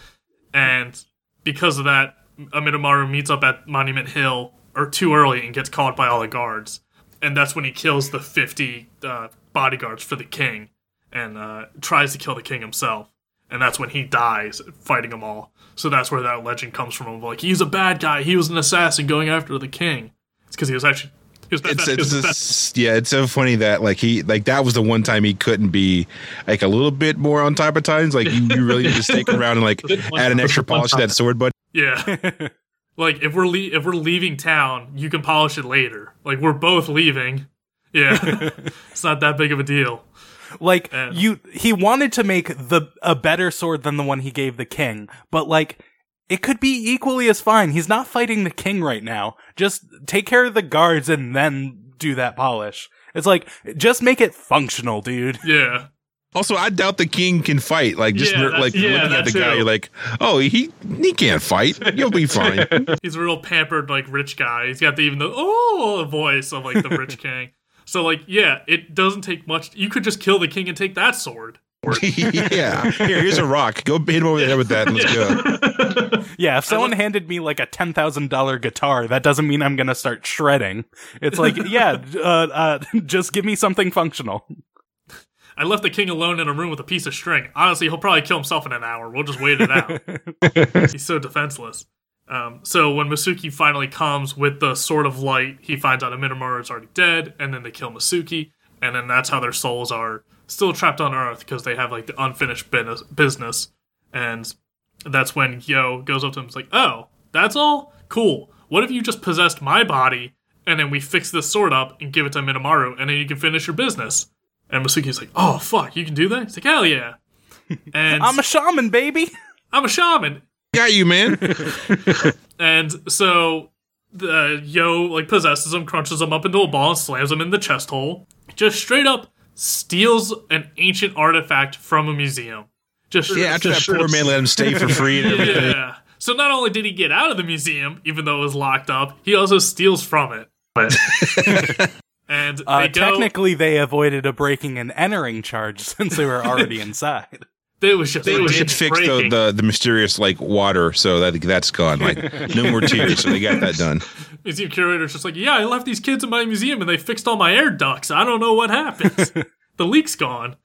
and because of that, Minomaru meets up at Monument Hill or too early and gets caught by all the guards. And that's when he kills the fifty uh, bodyguards for the king, and uh, tries to kill the king himself. And that's when he dies fighting them all. So that's where that legend comes from. Like he's a bad guy. He was an assassin going after the king. It's because he was actually [laughs] he was It's, he it's was just- yeah, it's so funny that like he like that was the one time he couldn't be like a little bit more on top of times. Like you, you really need to stick around and like [laughs] add an extra polish to that sword, but Yeah. [laughs] like if we're le- if we're leaving town, you can polish it later. Like we're both leaving. Yeah. it's not that big of a deal. Like And- you, he wanted to make the a better sword than the one he gave the king, but like it could be equally as fine. He's not fighting the king right now. Just take care of the guards and then do that polish. It's like just make it functional, dude. Yeah. also I doubt the king can fight. Like just Yeah, re- like yeah, looking at the guy, you're like, oh, he he can't fight. You'll be [laughs] fine. He's a real pampered like rich guy. He's got the even the oh voice of like the rich [laughs] king. So like yeah, it doesn't take much. You could just kill the king and take that sword. [laughs] yeah. Here, here's a rock. Go hit him over the head with that and let's go. [laughs] Yeah, if someone handed me like a ten thousand dollar guitar, that doesn't mean I'm gonna start shredding. It's like, [laughs] yeah, uh, uh, just give me something functional. I left the king alone in a room with a piece of string. Honestly, he'll probably kill himself in an hour. We'll just wait it out. He's so defenseless. Um, so when Masuki finally comes with the Sword of Light, he finds out Minomaru is already dead, and then they kill Masuki, and then that's how their souls are still trapped on Earth because they have like the unfinished business- business. And that's when Yo goes up to him and is like, "Oh, that's all? Cool. What if you just possessed my body, and then we fix this sword up and give it to Minamaru and then you can finish your business?" And Masuki's like, "Oh fuck, you can do that?" He's like, "Hell yeah!" [laughs] And I'm a shaman, baby. [laughs] I'm a shaman. Got you, man. [laughs] And so the Yo like possesses him, crunches him up into a ball, and slams him in the chest hole. Just straight up steals an ancient artifact from a museum. Just Yeah, after that poor man let him stay for free and [laughs] everything. yeah. So not only did he get out of the museum, even though it was locked up, he also steals from it. [laughs] and Uh, they go. technically, they avoided a breaking and entering charge [laughs] since they were already inside. They was just. They it should fix the, the the mysterious like water so that that's gone. Like no more tears. So they got that done. Museum curator's just like, yeah, I left these kids in my museum and they fixed all my air ducts. I don't know what happened. [laughs] the leak's gone.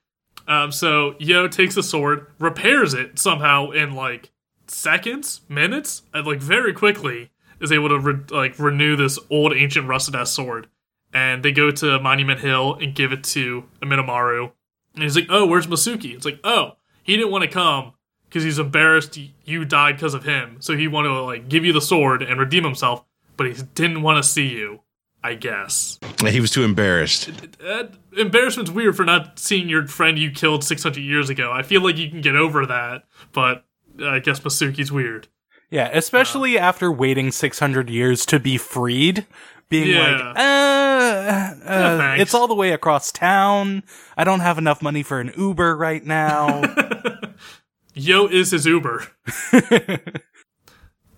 Um, so Yo takes the sword, repairs it somehow in like seconds, minutes, and like very quickly is able to re- like renew this old ancient rusted ass sword. And they go to Monument Hill and give it to Minomaru. And he's like, "Oh, where's Masuki?" It's like, "Oh, he didn't want to come because he's embarrassed you died because of him. So he wanted to like give you the sword and redeem himself, but he didn't want to see you. I guess. He was too embarrassed. Uh, embarrassment's weird for not seeing your friend you killed 600 years ago. I feel like you can get over that, but I guess Masuki's weird. Yeah, especially after waiting 600 years to be freed. Being Yeah. like, uh, uh thanks. it's all the way across town. I don't have enough money for an Uber right now. [laughs] Yo is his Uber. [laughs]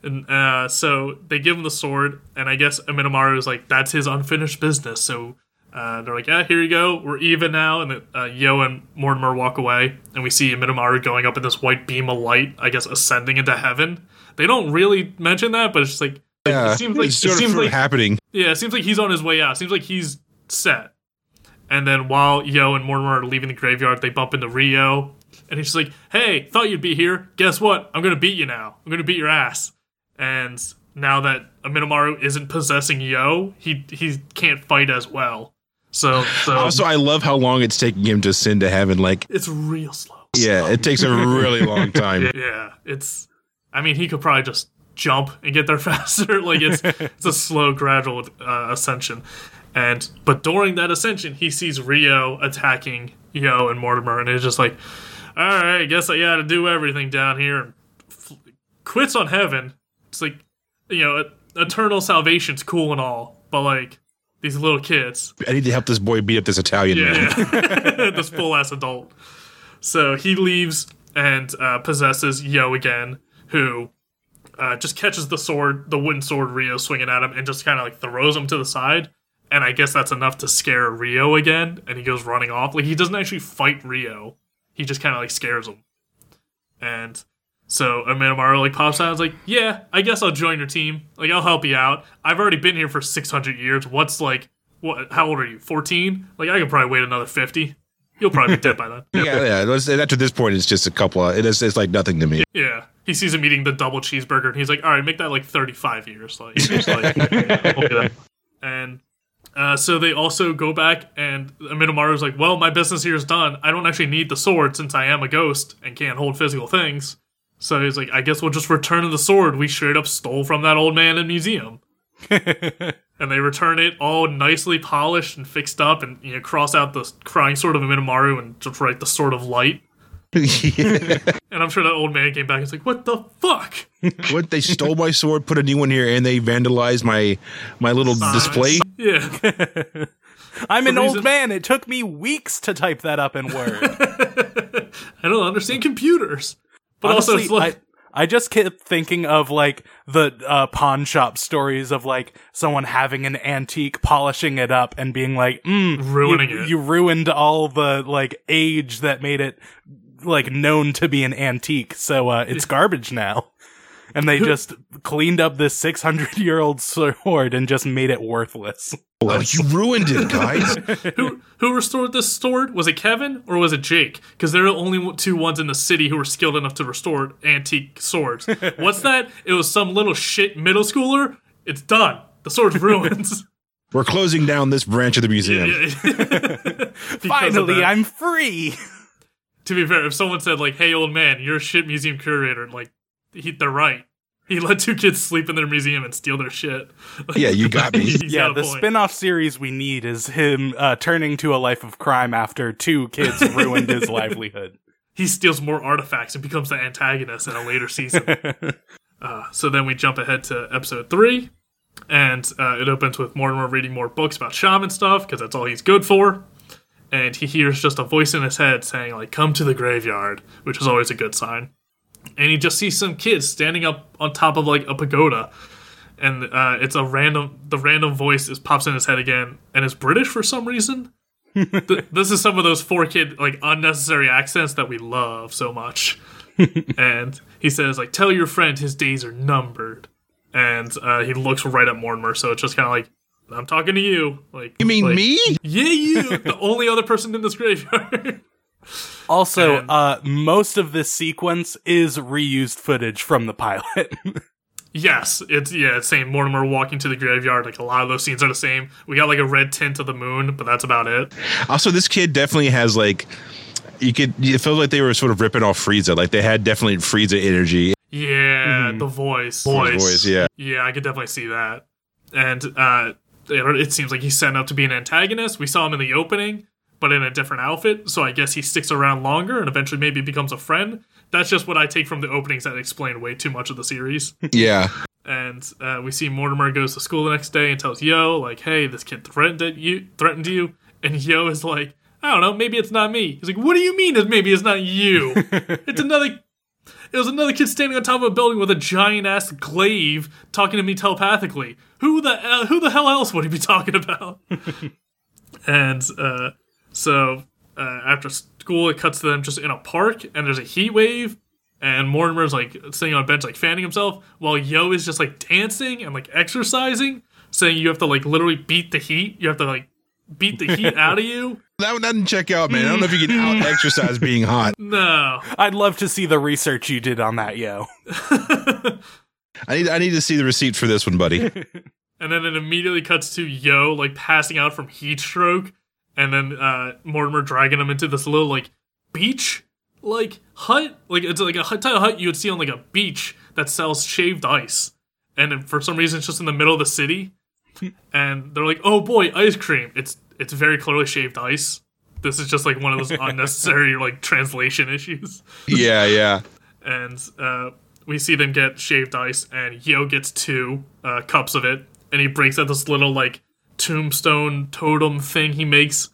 and uh, so they give him the sword, and I guess Minomaru is like, that's his unfinished business. So uh, they're like, yeah, here you go. We're even now. And uh, Yo and Mortimer walk away, and we see Minomaru going up in this white beam of light, I guess ascending into heaven. They don't really mention that, but it's just like, Yeah, it seems like- it's sort it of seems like- happening. yeah, it seems like he's on his way out. Seems like he's set. And then while Yo and Mortimer are leaving the graveyard, they bump into Rio. And he's just like, hey, thought you'd be here. Guess what? I'm going to beat you now. I'm going to beat your ass. And now that Minomaru isn't possessing Yo, he he can't fight as well. So, so [laughs] Also, I love how long it's taking him to ascend to heaven. Like, it's real slow. yeah, it takes a really long time. [laughs] Yeah, it's. I mean, he could probably just jump and get there [laughs] faster. like it's it's a slow, gradual uh, ascension. And but during that ascension, he sees Rio attacking Yo and Mortimer, and it's just like, all right, I guess I got to do everything down here. And f- quits on heaven. It's like, you know, eternal salvation's cool and all, but like these little kids. I need to help this boy beat up this Italian man. Yeah, [laughs] this full ass adult. So he leaves and uh, possesses Yo again, who uh, just catches the sword, the wooden sword Rio swinging at him, and just kind of like throws him to the side. And I guess that's enough to scare Rio again, and he goes running off. Like he doesn't actually fight Rio, he just kind of like scares him. And so Amidamaru like pops out. and is like, "Yeah, I guess I'll join your team. Like I'll help you out. I've already been here for six hundred years. What's like, what? How old are you? Fourteen? Like I could probably wait another fifty. You'll probably be dead by then." [laughs] Yeah, yeah. After this point, it's just a couple. Of, it is. It's like nothing to me. Yeah. He sees him eating the double cheeseburger and he's like, all right, make that like 35 years. Like, just like [laughs] okay. And uh, so they also go back and Amidamaru's like, well, my business here is done. I don't actually need the sword since I am a ghost and can't hold physical things. So he's like, I guess we'll just return the sword we straight up stole from that old man in museum. [laughs] and they return it all nicely polished and fixed up and you know cross out the crying sword of Amidamaru and just write the sword of light. And I'm sure that old man came back and was like, "What the fuck?" what they stole my sword, put a new one here, and they vandalized my my little display. Yeah, [laughs] I'm an reason- old man. It took me weeks to type that up in Word. [laughs] I don't understand computers, but also Honestly, it's like, I, I just kept thinking of like the uh, pawn shop stories of like someone having an antique, polishing it up, and being like, mm, Ruining you, it. You ruined all the like age that made it like known to be an antique, so uh, it's [laughs] garbage now. And they just cleaned up this 600 year old [laughs] sword and just made it worthless. Oh, you ruined it, guys. [laughs] who who restored this sword? Was it Kevin or was it Jake? Because they're the only two ones in the city who were skilled enough to restore antique swords. What's that? It was some little shit middle schooler. It's done. The sword's ruined. [laughs] We're closing down this branch of the museum. Finally. I'm free. to be fair, if someone said like, "Hey, old man, you're a shit museum curator," like, he, they're right. He let two kids sleep in their museum and steal their shit. [laughs] Yeah, you got me. Yeah, got the point. spin-off series we need is him uh, turning to a life of crime after two kids [laughs] ruined his livelihood. he steals more artifacts and becomes the antagonist in a later season. [laughs] uh, so then we jump ahead to episode three, and uh, it opens with Mortimer reading more books about shaman stuff because that's all he's good for. And he hears just a voice in his head saying, like, come to the graveyard, which is always a good sign. And he just sees some kids standing up on top of like a pagoda. And uh, it's a random, the random voice is pops in his head again, and it's British for some reason. [laughs] Th- this is some of those four kid like unnecessary accents that we love so much. [laughs] and he says like, "Tell your friend his days are numbered." And uh, he looks right at Mortimer, so it's just kind of like, "I'm talking to you." Like, You mean like, me? Yeah, you, the only other person in this graveyard. [laughs] Also, And- uh, most of this sequence is reused footage from the pilot. [laughs] yes, it's yeah, it's same. Mortimer walking to the graveyard. Like a lot of those scenes are the same. We got like a red tint of the moon, but that's about it. Also, this kid definitely has like you could. It felt like they were sort of ripping off Frieza. Like they had definitely Frieza energy. Yeah, the voice, His voice, yeah. Yeah, I could definitely see that. And uh, it, it seems like he's set up to be an antagonist. We saw him in the opening, but in a different outfit. So I guess he sticks around longer and eventually maybe becomes a friend. That's just what I take from the openings that explain way too much of the series. [laughs] Yeah, and uh, we see Mortimer goes to school the next day and tells Yo like, "Hey, this kid threatened you. Threatened you." And Yo is like, "I don't know. Maybe it's not me." He's like, "What do you mean? Is maybe it's not you? [laughs] it's another." It was another kid standing on top of a building with a giant ass glaive talking to me telepathically. Who the uh, who the hell else would he be talking about? [laughs] and uh, so uh, after school, it cuts to them just in a park, and there's a heat wave, and Mortimer's like sitting on a bench, like fanning himself, while Yo is just like dancing and like exercising, saying you have to like literally beat the heat. You have to like beat the heat out of you. [laughs] that one doesn't check out, man. I don't know if you can out exercise being hot. [laughs] No, I'd love to see the research you did on that, yo. [laughs] I need. I need to see the receipt for this one, buddy. and then it immediately cuts to Yo like passing out from heat stroke, and then uh, Mortimer dragging him into this little like beach like hut. Like it's like a hut type of hut you would see on like a beach that sells shaved ice, and for some reason it's just in the middle of the city. [laughs] and they're like, "Oh boy, ice cream!" It's it's very clearly shaved ice. This is just like one of those [laughs] unnecessary like translation issues yeah, yeah. [laughs] and uh, we see them get shaved ice, and Yo gets two uh, cups of it, and he breaks out this little like tombstone totem thing he makes.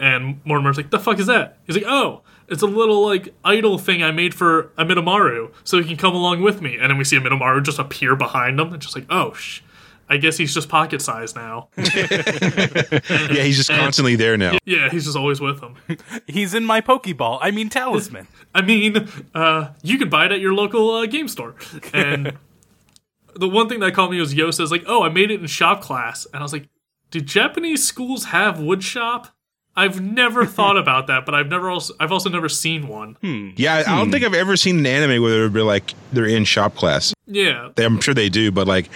And Mortimer's like, "The fuck is that?" He's like, "Oh, it's a little like idol thing I made for a Minomaru, so he can come along with me." And then we see a Minomaru just appear behind him, and just like, "Oh, sh." I guess he's just pocket size now. [laughs] Yeah, he's just constantly there now. Yeah, he's just always with him. [laughs] He's in my Pokeball. I mean, talisman. [laughs] I mean, uh, you could buy it at your local uh, game store. And the one thing that caught me was Yo says like, "Oh, I made it in shop class," and I was like, "Do Japanese schools have wood shop?" I've never [laughs] thought about that, but I've never also I've also never seen one. Hmm. Yeah, I I don't think I've ever seen an anime where they're like they're in shop class. Yeah, They- I'm sure they do, but like,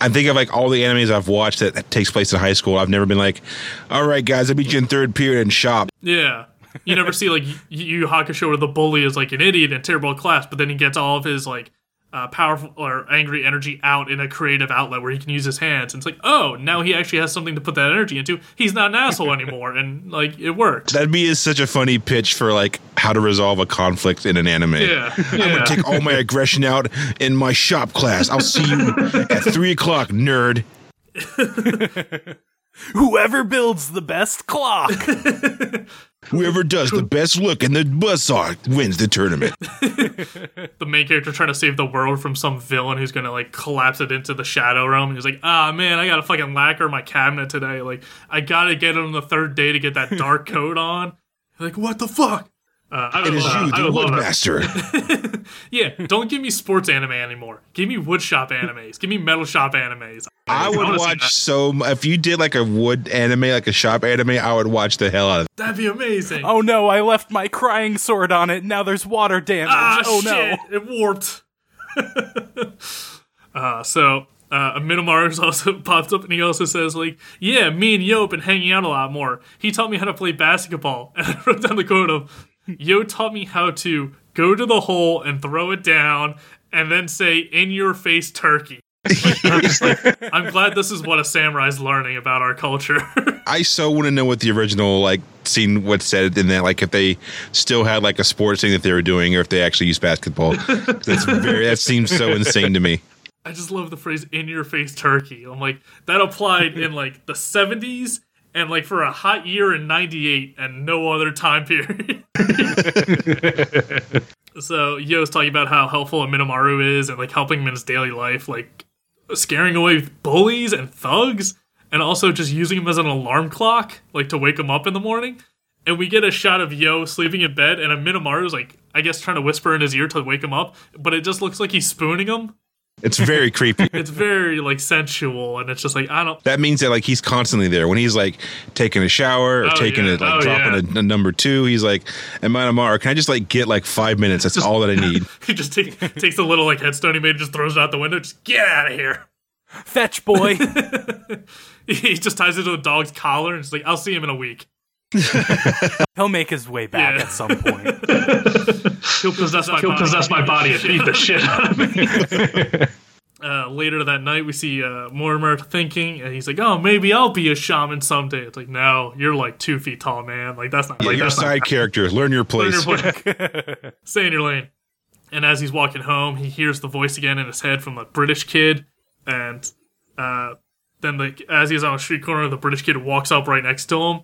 I think of like all the animes I've watched that, that takes place in high school. I've never been like, all right, guys, I'll meet you in third period in shop. yeah. You never [laughs] see like Yu Yu Hakusho where the bully is like an idiot and terrible class, but then he gets all of his like uh, powerful or angry energy out in a creative outlet where he can use his hands. And it's like, oh, now he actually has something to put that energy into. He's not an asshole [laughs] anymore, and like it works. That'd be such a funny pitch for like how to resolve a conflict in an anime. Yeah, I'm yeah. gonna take all my aggression out in my shop class. I'll see you at three o'clock, nerd. [laughs] Whoever builds the best clock. [laughs] Whoever does the best look in the buzzsaw wins the tournament. [laughs] the main character trying to save the world from some villain who's gonna like collapse it into the shadow realm. And he's like, ah man, I gotta fucking lacquer my cabinet today. Like, I gotta get it on the third day to get that dark [laughs] coat on. Like, what the fuck? Uh, I It would is you. I the would love that. woodmaster. [laughs] Yeah, don't give me sports anime anymore. Give me wood shop animes. Give me metal shop animes. I [laughs] would watch so. m- If you did like a wood anime, like a shop anime, I would watch the hell out of it. That'd be amazing. oh no, I left my crying sword on it. Now there's water damage. ah, oh shit! no. It warped. [laughs] uh, so uh, Minomaru's also pops up and he also says like, "Yeah, me and Yo have been hanging out a lot more. He taught me how to play basketball." And I wrote down the quote of, "Yo taught me how to go to the hole and throw it down, and then say in your face turkey." I'm, [laughs] like, I'm glad this is what a samurai's learning about our culture. [laughs] I so want to know what the original like scene what said in that. Like if they still had like a sports thing that they were doing, or if they actually used basketball. That's very. That seems so insane to me. I just love the phrase "in your face turkey." I'm like that applied in like the 70s and like for a hot year in '98 and no other time period. [laughs] so Yo's talking about how helpful a Minomaru is and like helping him in his daily life, like scaring away bullies and thugs, and also just using him as an alarm clock, like to wake him up in the morning. And we get a shot of Yo sleeping in bed, and a Minomaru's like, I guess, trying to whisper in his ear to wake him up, but it just looks like he's spooning him It's very creepy. it's very like sensual and it's just like i don't That means that like he's constantly there when he's like taking a shower or Oh, taking yeah. it like Oh, dropping a, a number two. He's like, "Amidamaru, can I just like get like five minutes? That's all that I need. [laughs] he just take, takes a little like headstone he made and just throws it out the window just get out of here Fetch boy. [laughs] he just ties it to a dog's collar and it's like i'll see him in a week [laughs] He'll make his way back Yeah. at some point. [laughs] he'll possess my, He'll body. possess my body and beat the shit out of me. [laughs] uh, later that night we see uh, mortimer thinking and he's like oh maybe i'll be a shaman someday it's like no you're like two feet tall man like that's not Yeah, like, you're a that's not- side character. Learn your Learn place. your place. Stay in your lane. And as he's walking home, he hears the voice again in his head from the British kid. And uh, then, the, as he's on a street corner, the British kid walks up right next to him.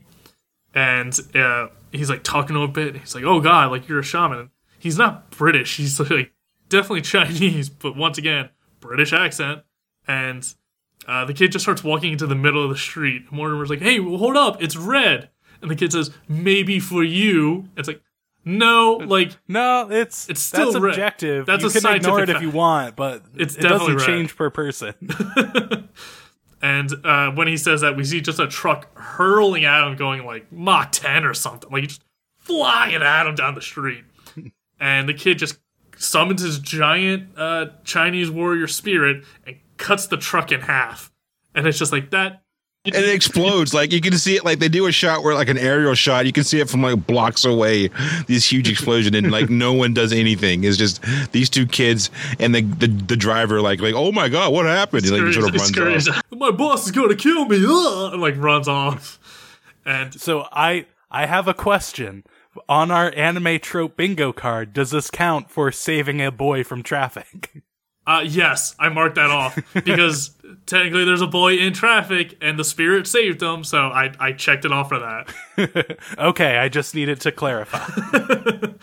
And uh, he's like talking a bit. He's like, "Oh God, like you're a shaman." He's not British. He's [laughs] like definitely Chinese, but once again, British accent. And uh, the kid just starts walking into the middle of the street. Mortimer's like, "Hey, well, hold up, it's red." And the kid says, "Maybe for you." It's like, no, like No, it's It's still that's red. objective. That's you a can ignore it if you want, but It's it definitely doesn't red. change per person. [laughs] And uh, when he says that, we see just a truck hurling at him, going like Mach 10 or something. Like, just flying at him down the street. [laughs] and the kid just summons his giant uh, Chinese warrior spirit and cuts the truck in half. And it's just like that. And it explodes. Like you can see it. Like they do a shot where like an aerial shot. You can see it from like blocks away. This huge explosion, and like no one does anything. It's just these two kids and the the, the driver. Like like oh my god, what happened? He like sort of runs off. My boss is going to kill me. Ugh! And like runs off. And so I I have a question. On our anime trope bingo card, does this count for saving a boy from traffic? [laughs] Uh, yes, I marked that off [laughs] because technically there's a boy in traffic and the spirit saved him, so I, I checked it off for that. [laughs] Okay, I just needed to clarify. [laughs]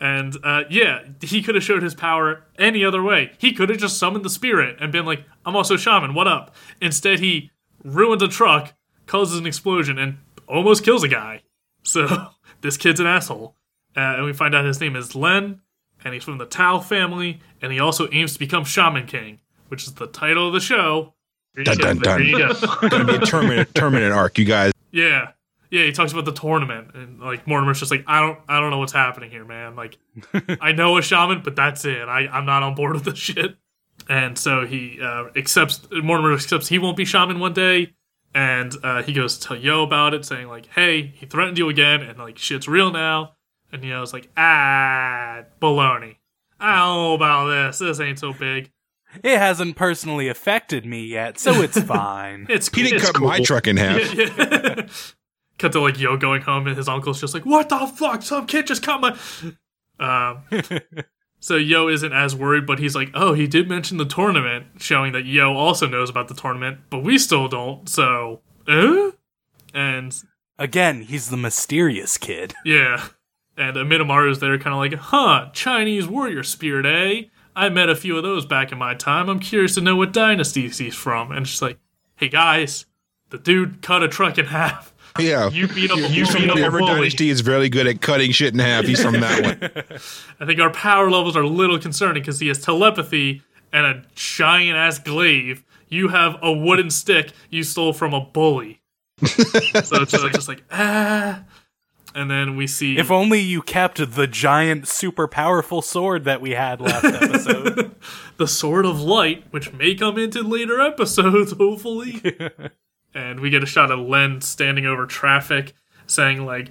And uh, yeah, he could have showed his power any other way. He could have just summoned the spirit and been like, I'm also shaman, what up? Instead, he ruins a truck, causes an explosion, and almost kills a guy. So this kid's an asshole. Uh, and we find out his name is Len, and he's from the Tao family, and he also aims to become Shaman King, which is the title of the show. Dun, dun, dun. There you go. [laughs] Gonna be a tournament, tournament arc, you guys. Yeah. Yeah, he talks about the tournament and like Mortimer's just like, I don't I don't know what's happening here, man. Like [laughs] I know a shaman, but that's it. I, I'm not on board with this shit. And so he uh, accepts Mortimer accepts he won't be shaman one day. And uh, he goes to tell Yo about it, saying like, "Hey, he threatened you again, and like shit's real now." And Yo's like, "Ah, baloney. I don't know about this. This ain't so big. it hasn't personally affected me yet, so it's [laughs] fine. It's He didn't cut my truck in half. [laughs] Cut to like Yo going home, and his uncle's just like, "What the fuck? Some kid just cut my." [laughs] Um, so Yo isn't as worried, but he's like, "Oh, he did mention the tournament, showing that Yo also knows about the tournament, but we still don't." So, eh? And Again, he's the mysterious kid. yeah, and Minomaru's there, kind of like, "Huh, Chinese warrior spirit, eh? I met a few of those back in my time. I'm curious to know what dynasty he's from." And she's like, "Hey guys, the dude cut a truck in half." [laughs] Yeah. You beat up a He's from beat up a whatever bully. dynasty is very good at cutting shit in half. He's from that one. [laughs] [laughs] I think our power levels are a little concerning because he has telepathy and a giant ass glaive. You have a wooden stick you stole from a bully. so it's just, just like ah. And then we see If only you kept the giant, super powerful sword that we had last [laughs] episode. [laughs] the sword of light, which may come into later episodes, [laughs] hopefully. and we get a shot of Len standing over traffic, saying like,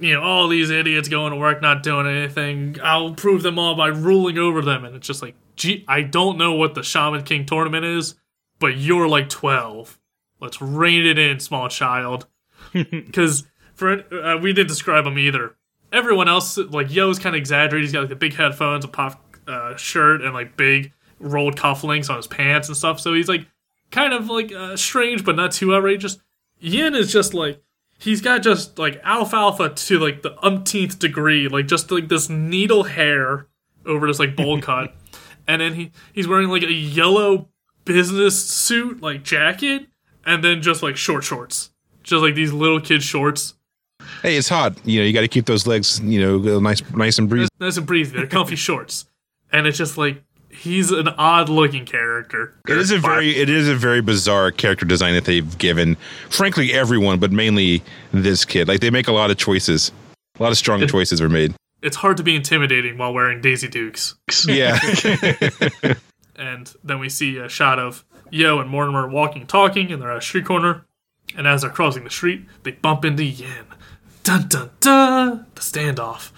you know, all these idiots going to work not doing anything. I'll prove them all by ruling over them. And it's just like, gee, I don't know what the Shaman King tournament is, but you're like twelve. Let's rein it in, small child. Because for uh, we didn't describe him either. Everyone else, like Yo's, kind of exaggerated. He's got like the big headphones, a pop uh, shirt, and like big rolled cufflinks on his pants and stuff. So he's like kind of like uh, strange, but not too outrageous. Yin is just like he's got just like alfalfa to like the umpteenth degree, like just like this needle hair over this like bowl [laughs] cut, and then he he's wearing like a yellow business suit like jacket, and then just like short shorts, just like these little kid shorts. Hey, it's hot. You know, you got to keep those legs, you know, nice, nice and breezy. Nice and breezy. They're comfy [laughs] shorts, and it's just like he's an odd looking character. It is a very, it is a very bizarre character design that they've given, frankly, everyone, but mainly this kid. Like they make a lot of choices. A lot of strong choices are made. It's hard to be intimidating while wearing Daisy Dukes. [laughs] Yeah. [laughs] and then we see a shot of Yo and Mortimer walking, talking, and they're at a street corner. And as they're crossing the street, they bump into Yin. Dun dun dun! The standoff.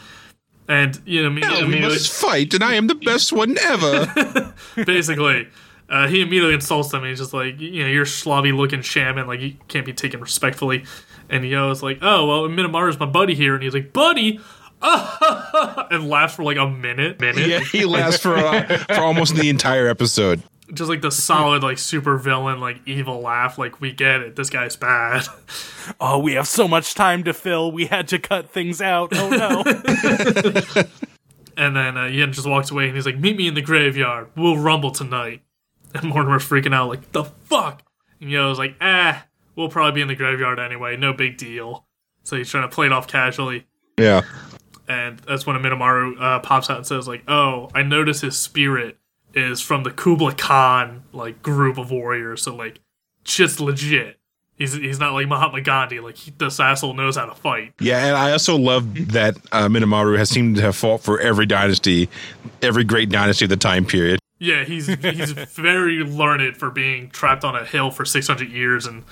And you know, Now we immediately, must fight, and I am the best one ever. [laughs] basically, uh, he immediately insults them. He's just like, you know, you're a slobby looking shaman, like you can't be taken respectfully. And Yo's like, oh well, Minomaru's my buddy here, and he's like, buddy, [laughs] and laughs for like a minute, minute. yeah, he lasts for uh, for almost the entire episode. Just like the [laughs] solid like super villain like evil laugh like we get it this guy's bad [laughs] oh, we have so much time to fill. We had to cut things out. Oh no. [laughs] and then uh, Yin just walks away and he's like meet me in the graveyard we'll rumble tonight and Mortimer's freaking out like the fuck and Yo's like ah we'll probably be in the graveyard anyway no big deal so he's trying to play it off casually Yeah. and that's when a Minomaru uh, pops out and says like oh I notice his spirit is from the Kubla Khan like group of warriors so like just legit He's, he's not like Mahatma Gandhi. Like he, this asshole knows how to fight. Yeah, and I also love that uh, Minomaru has seemed to have fought for every dynasty, every great dynasty of the time period. Yeah, he's he's [laughs] very learned for being trapped on a hill for 600 years and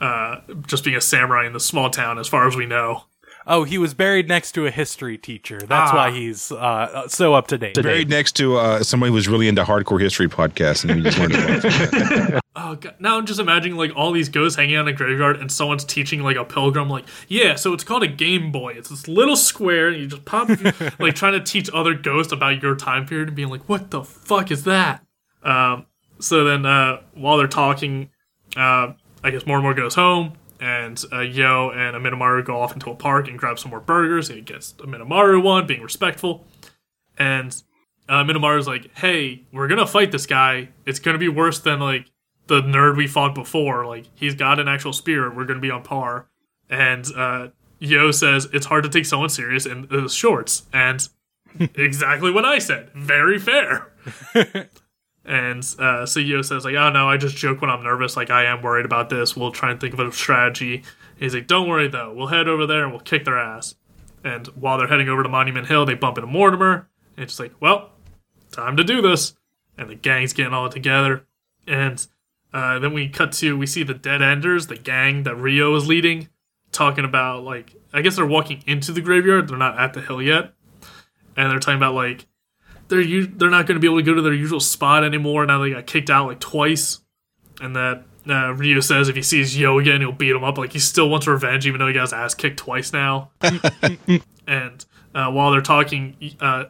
uh, just being a samurai in the small town, as far as we know. Oh, he was buried next to a history teacher. That's Ah. why he's uh, so up to date. Buried next to uh, somebody who was really into hardcore history podcasts, and we just learned. [laughs] Oh god! Now I'm just imagining like all these ghosts hanging out in a graveyard, and someone's teaching like a pilgrim, like, yeah, so it's called a Game Boy. It's this little square, and you just pop, [laughs] like trying to teach other ghosts about your time period, and being like, what the fuck is that? Um, so then uh, while they're talking, uh, I guess more and more goes home, and uh, Yo and Aminomaru go off into a park and grab some more burgers. He gets Aminomaru one, being respectful, and uh, Minomaru's like, "Hey, we're gonna fight this guy. It's gonna be worse than like the nerd we fought before. Like he's got an actual spirit. We're gonna be on par." And uh, Yo says it's hard to take someone serious in the shorts, and [laughs] exactly what I said. Very fair. [laughs] and uh, Yo says like, "Oh no, I just joke when I'm nervous. Like I am worried about this. We'll try and think of a strategy." He's like, "Don't worry though. We'll head over there and we'll kick their ass." And while they're heading over to Monument Hill, they bump into Mortimer. And it's like, well, time to do this. And the gang's getting all together. And uh, then we cut to, we see the Dead Enders, the gang that Rio is leading, talking about, like, I guess they're walking into the graveyard. They're not at the hill yet. And they're talking about, like, they're, u- they're not going to be able to go to their usual spot anymore. Now they got kicked out, like, twice. And that uh, Rio says if he sees Yo again, he'll beat him up. Like, he still wants revenge, even though he got his ass kicked twice now. [laughs] and uh, while they're talking, uh,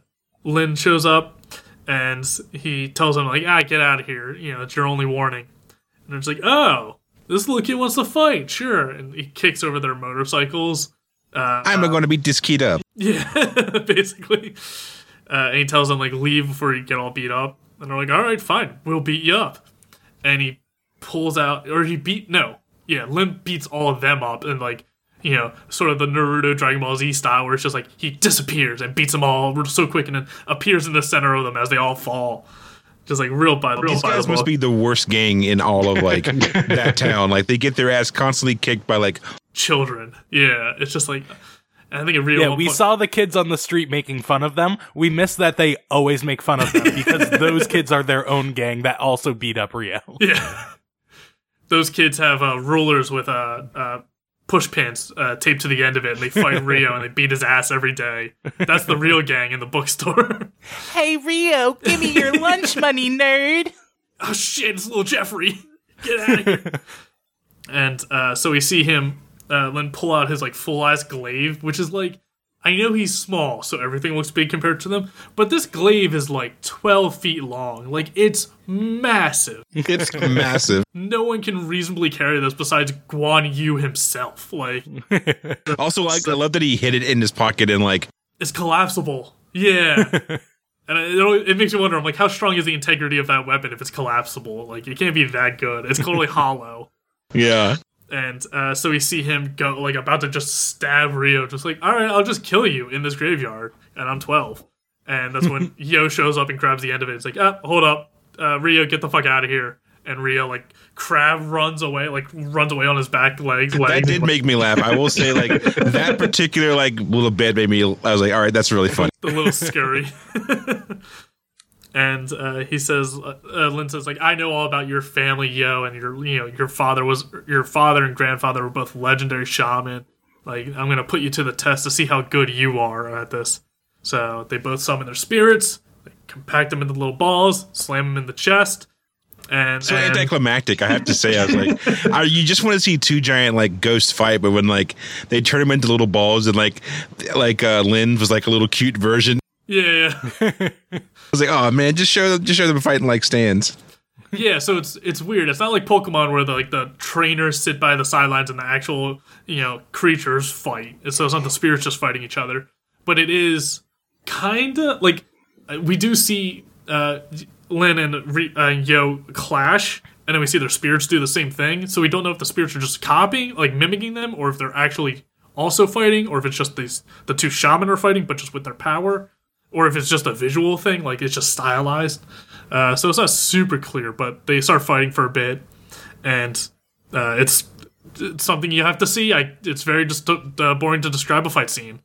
Lin shows up and he tells him like, "Ah, get out of here. You know, it's your only warning." And it's like, "Oh, this little kid wants to fight, sure." And he kicks over their motorcycles. Uh, I'm going to be this up. [laughs] yeah, basically. Uh, and he tells them like, "Leave before you get all beat up." And they're like, "All right, fine, we'll beat you up." And he pulls out, or he beat no, yeah, Lin beats all of them up, and like you know, sort of the Naruto Dragon Ball Z style, where it's just like he disappears and beats them all so quick, and then appears in the center of them as they all fall, just like real by real These guys must be the worst gang in all of like [laughs] that town. Like they get their ass constantly kicked by like children. Yeah, it's just like I think it really Yeah, we saw the kids on the street making fun of them. We miss that they always make fun of them [laughs] because those kids are their own gang that also beat up Rio. [laughs] Yeah. Those kids have uh, rulers with uh, uh, push pins uh, taped to the end of it, and they fight [laughs] Rio and they beat his ass every day. That's the real gang in the bookstore. Hey Rio, give me your lunch money, nerd. oh shit, it's little Jeffrey. Get out of here. and uh, so we see him uh, then pull out his like full ass glaive, which is like I know he's small, so everything looks big compared to them, but this glaive is like twelve feet long. Like it's massive. [laughs] it's massive. No one can reasonably carry this besides Guan Yu himself. Like [laughs] Also, like I love that he hid it in his pocket and like it's collapsible. Yeah. [laughs] And it, it makes me wonder, I'm like, how strong is the integrity of that weapon if it's collapsible? Like, it can't be that good. It's clearly hollow. yeah. And uh, so we see him go, like, about to just stab Rio, just like, all right, I'll just kill you in this graveyard. And I'm 12. And that's when [laughs] Yo shows up and grabs the end of it. It's like, ah, hold up. Uh, Rio, get the fuck out of here. And Rio, like, crab runs away, like, runs away on his back legs. That legs. did make me laugh. I will say, like [laughs] that particular like little bit made me. I was like, all right, that's really funny. a little [laughs] scary. And uh, he says, uh, uh, Lynn says, like, I know all about your family, yo, and your, you know, your father was, your father and grandfather were both legendary shaman. Like, I'm gonna put you to the test to see how good you are at this. So they both summon their spirits, compact them into little balls, slam them in the chest, and, So and anticlimactic, I have to say. I was like, [laughs] I, you just want to see two giant like ghosts fight, but when like they turn them into little balls and like like uh, Lynn was like a little cute version. Yeah. [laughs] I was like, oh man, just show them, just show them fighting like stands. Yeah, so it's it's weird. It's not like Pokemon where the like the trainers sit by the sidelines and the actual you know creatures fight. So it's not the spirits just fighting each other, but it is kind of like uh, we do see uh, Lin and Re- uh, Yo clash, and then we see their spirits do the same thing. So we don't know if the spirits are just copying, like mimicking them, or if they're actually also fighting, or if it's just these the two shaman are fighting, but just with their power, or if it's just a visual thing, like it's just stylized. Uh, so it's not super clear, but they start fighting for a bit, and uh, it's, it's something you have to see. I it's very just uh, boring to describe a fight scene,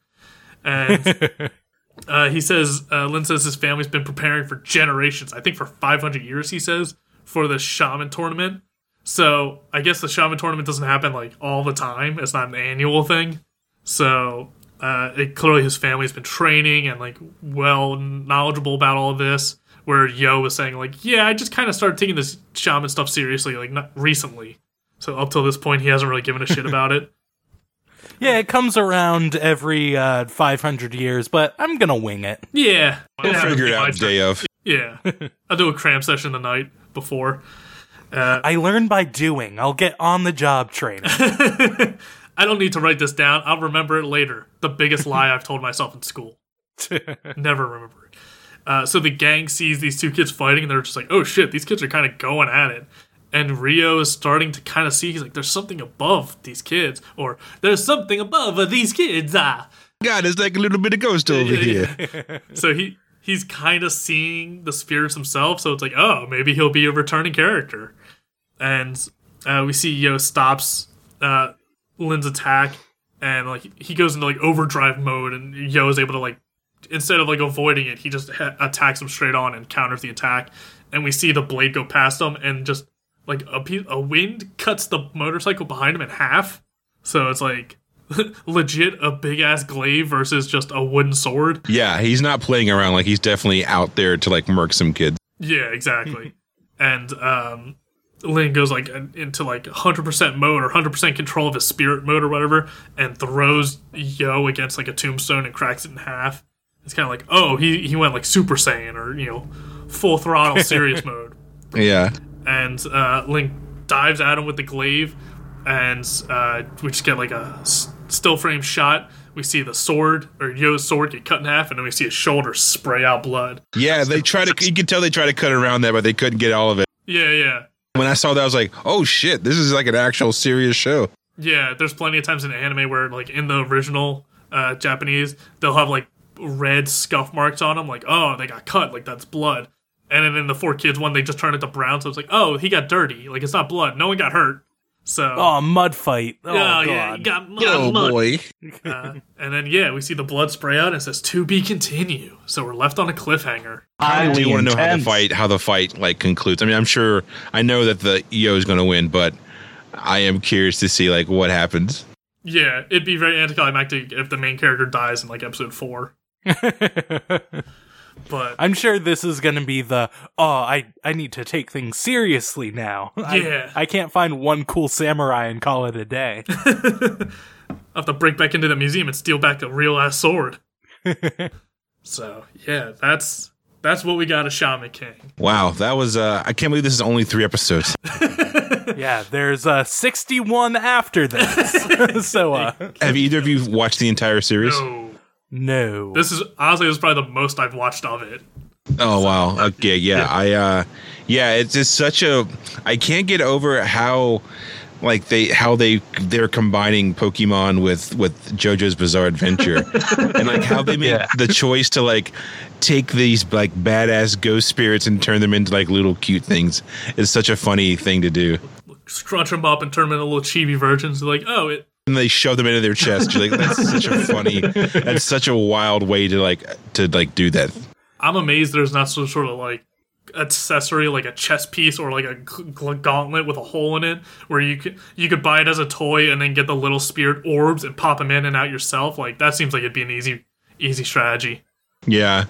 and [laughs] uh, he says uh, Lin says his family's been preparing for generations. I think for 500 years. He says for the shaman tournament. So I guess the shaman tournament doesn't happen like all the time. It's not an annual thing. So uh, it, clearly his family's been training and like well knowledgeable about all of this. Where Yo was saying like, yeah, I just kind of started taking this shaman stuff seriously like not recently. So up till this point, he hasn't really given a shit about it. [laughs] Yeah, it comes around every uh, 500 years, but I'm gonna wing it. Yeah, We'll figure it out day of. Yeah, I'll do a cram session the night before. I learn by doing. I'll get on the job training. [laughs] I don't need to write this down. I'll remember it later. The biggest [laughs] lie I've told myself in school. [laughs] Never remember it. Uh, so the gang sees these two kids fighting, and they're just like, "Oh shit, these kids are kind of going at it." And Rio is starting to kind of see. He's like, "There's something above these kids, or there's something above these kids." Ah, God, there's like a little bit of ghost [laughs] over here. so he he's kind of seeing the spirits himself. So it's like, oh, maybe he'll be a returning character. And uh, we see Yo stops uh, Lynn's attack, and like he goes into like overdrive mode, and Yo is able to like instead of like avoiding it, he just ha- attacks him straight on and counters the attack. And we see the blade go past him, and just like a pe- a wind cuts the motorcycle behind him in half. So it's like [laughs] legit a big ass glaive versus just a wooden sword. Yeah, he's not playing around. Like he's definitely out there to like murk some kids. Yeah, exactly. [laughs] and um, Lin goes like into like 100% mode or 100% control of his spirit mode or whatever, and throws Yo against like a tombstone and cracks it in half. It's kind of like, oh, he he went like Super Saiyan or you know, full throttle [laughs] serious mode. Yeah. And uh, Link dives at him with the glaive, and uh, we just get like a s- still frame shot. We see the sword or Yo's sword get cut in half, and then we see his shoulder spray out blood. Yeah, they try to. You can tell they try to cut around that, but they couldn't get all of it. Yeah, yeah. When I saw that, I was like, "Oh shit, this is like an actual serious show." Yeah, there's plenty of times in anime where, like, in the original uh, Japanese, they'll have like red scuff marks on them, like, oh, they got cut, like that's blood. And then in the four kids one, they just turn it to brown, so it's like, oh, he got dirty, like it's not blood, no one got hurt. So, oh, mud fight. Oh, oh, God. yeah, he got mud. Oh mud. boy. Uh, and then yeah, we see the blood spray out, and it says to be continue. So we're left on a cliffhanger. I do want to know how the fight how the fight like concludes. I mean, I'm sure I know that the EO is going to win, but I am curious to see like what happens. Yeah, it'd be very anticlimactic if the main character dies in like episode four. [laughs] But I'm sure this is going to be the oh I I need to take things seriously now. [laughs] I- Yeah. I, can't find one cool samurai and call it a day. [laughs] I have to break back into the museum and steal back the real ass sword. [laughs] so yeah, that's that's what we got of Shaman King. Wow, that was uh I can't believe this is only 3 episodes. yeah, there's uh 61 after this. so uh Have either of you watched the entire series? No, no. this is honestly this is probably the most I've watched of it. Oh wow. Okay, yeah. I uh yeah, it's just such a I can't get over how like they how they they're combining Pokemon with with JoJo's Bizarre Adventure [laughs] and like how they make Yeah. the choice to like take these like badass ghost spirits and turn them into like little cute things. It's such a funny thing to do. Scrunch them up and turn them into little chibi versions. Like, oh, it And they shove them into their chest. You're like that's such a funny that's such a wild way to like to like do that. I'm amazed there's not some sort of like accessory like a chest piece or like a gauntlet with a hole in it where you could you could buy it as a toy and then get the little spirit orbs and pop them in and out yourself like that seems like it'd be an easy easy strategy Yeah.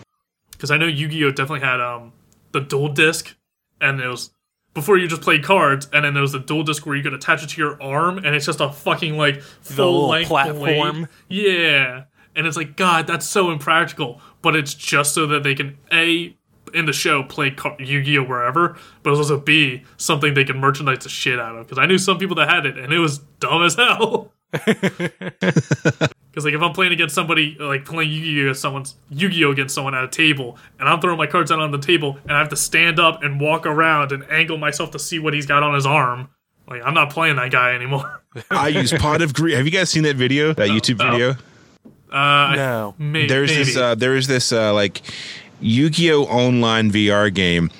because I know Yu-Gi-Oh definitely had um the Duel Disk and it was before you just played cards and then there was the Duel Disk where you could attach it to your arm and it's just a fucking like full length platform. yeah. And it's like god that's so impractical. But it's just so that they can a in the show play car- Yu-Gi-Oh! wherever but it's also b something they can merchandise the shit out of. Because I knew some people that had it and it was dumb as hell [laughs] [laughs] Because like if I'm playing against somebody, like playing Yu-Gi-Oh against someone's Yu-Gi-Oh against someone at a table, and I'm throwing my cards out on the table, and I have to stand up and walk around and angle myself to see what he's got on his arm. Like I'm not playing that guy anymore. [laughs] I use Pot of Greed. Have you guys seen that video? That YouTube oh. video? Uh, No. may- there's maybe. this uh, there's this uh, like Yu-Gi-Oh online VR game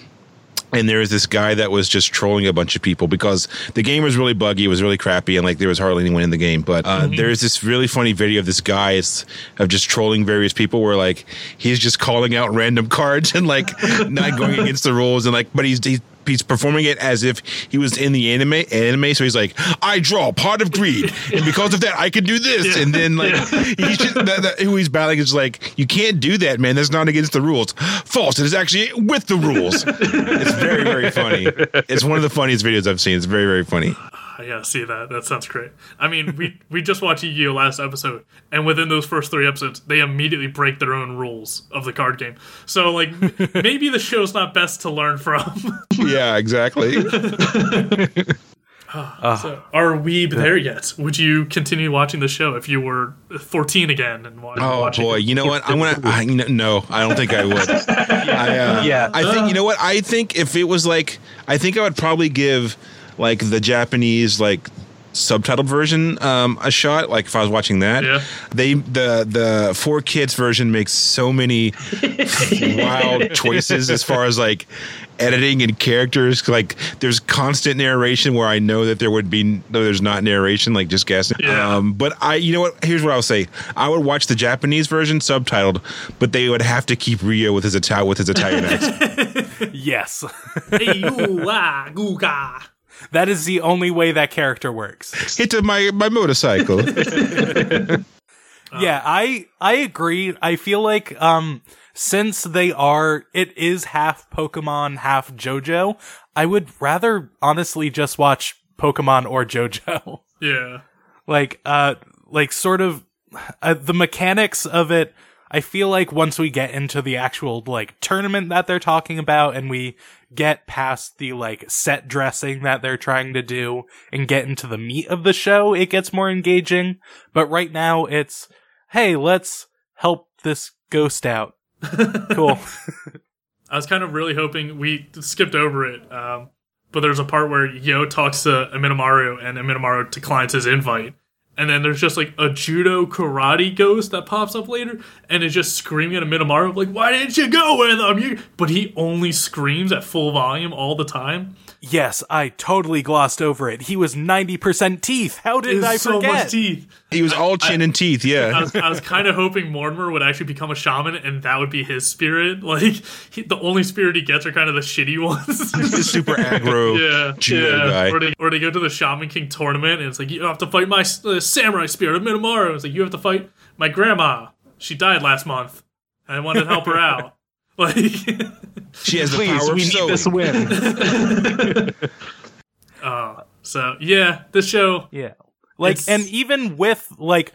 and there was this guy that was just trolling a bunch of people because the game was really buggy, it was really crappy, and like there was hardly anyone in the game. But uh, there's this really funny video of this guy is, of just trolling various people, where like he's just calling out random [laughs] cards and like not going against the rules, and like but he's he's he's performing it as if he was in the anime anime. So he's like, I draw Pot of Greed, and because of that, I can do this, and then like he's just that, that, who he's battling is like, you can't do that, man. That's not against the rules. False. It is actually with the rules. It's very very funny. It's one of the funniest videos I've seen. It's very very funny. I gotta see that. That sounds great. I mean, we [laughs] we just watched Yu-Gi-Oh last episode, and within those first three episodes, they immediately break their own rules of the card game. So, like, [laughs] maybe the show's not best to learn from. [laughs] yeah, exactly. so, are we there yet? Would you continue watching the show if you were 14 again and wa- Oh watching? boy, you know what? I'm gonna. I, no, I don't think I would. I, uh, Yeah. I think you know what? I think if it was like, I think I would probably give like the Japanese like subtitled version um, a shot. Like if I was watching that, Yeah. they the the four kids version makes so many [laughs] wild choices as far as like editing and characters. Like there's constant narration where I know that there would be no, there's not narration, like just guessing. Yeah. Um, but I, you know what? Here's what I'll say. I would watch the Japanese version subtitled, but they would have to keep Rio with his Ital- with his Italian accent. [laughs] Yes. Hey, you, googa. that is the only way that character works. Hit to my my motorcycle. [laughs] [laughs] yeah, I I agree. I feel like um since they are it is half Pokemon, half JoJo, I would rather honestly just watch Pokemon or JoJo. [laughs] Yeah. like uh like sort of uh, the mechanics of it I feel like once we get into the actual like tournament that they're talking about and we get past the like set dressing that they're trying to do and get into the meat of the show, it gets more engaging. But right now it's, hey, let's help this ghost out. [laughs] cool. I was kind of really hoping we skipped over it, um, but there's a part where Yo talks to Amidamaru and Amidamaru declines his invite. And then there's just like a judo karate ghost that pops up later and is just screaming at Amidamaru, like, why didn't you go with him? You... But he only screams at full volume all the time. Yes, I totally glossed over it. He was 90% teeth. How did There's I so much teeth. he was all chin and teeth. I Yeah. was, I was kind of hoping Mortimer would actually become a shaman, and that would be his spirit. [laughs] Like he, the only spirit he gets are kind of the shitty ones. [laughs] The super aggro [laughs] yeah, judo yeah. guy. Or they, or they go to the Shaman King tournament, and it's like you have to fight my uh, samurai spirit, Amidamaru. It's like you have to fight my grandma. She died last month. I wanted to help her out. Like, She has the power we of need sewing. this win. [laughs] uh, so yeah, the show. Yeah. Like, It's- and even with, like,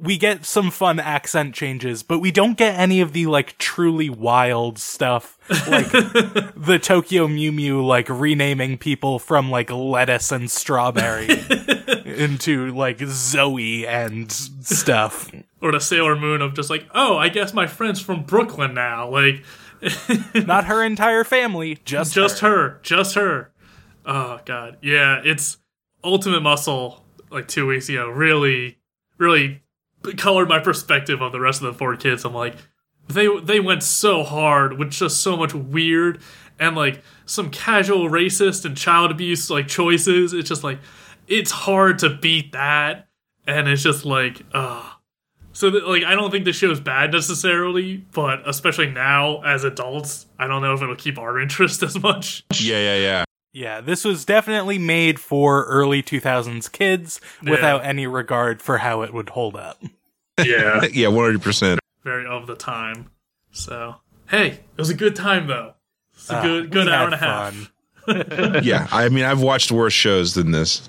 we get some fun accent changes, but we don't get any of the, like, truly wild stuff. Like, [laughs] the Tokyo Mew Mew, like, renaming people from, like, lettuce and strawberry [laughs] into, like, Zoe and stuff. Or the Sailor Moon of just like, oh, I guess my friend's from Brooklyn now. Like, [laughs] Not her entire family, just, just her. her. just her. Oh god, yeah, it's Ultimate Muscle. Like two weeks ago, really, really colored my perspective of the rest of the four kids. I'm like, they they went so hard with just so much weird and like some casual racist and child abuse like choices. It's just like it's hard to beat that, and it's just like, uh so that, like I don't think the show's bad necessarily, but especially now as adults, I don't know if it'll keep our [laughs] interest as much. Yeah, yeah, yeah. Yeah, this was definitely made for early 2000s kids without any regard for how it would hold up. Yeah, [laughs] Yeah, one hundred percent. very of the time. So hey, it was a good time though. It's a Ah, good good hour and a half. [laughs] Yeah, I mean, I've watched worse shows than this.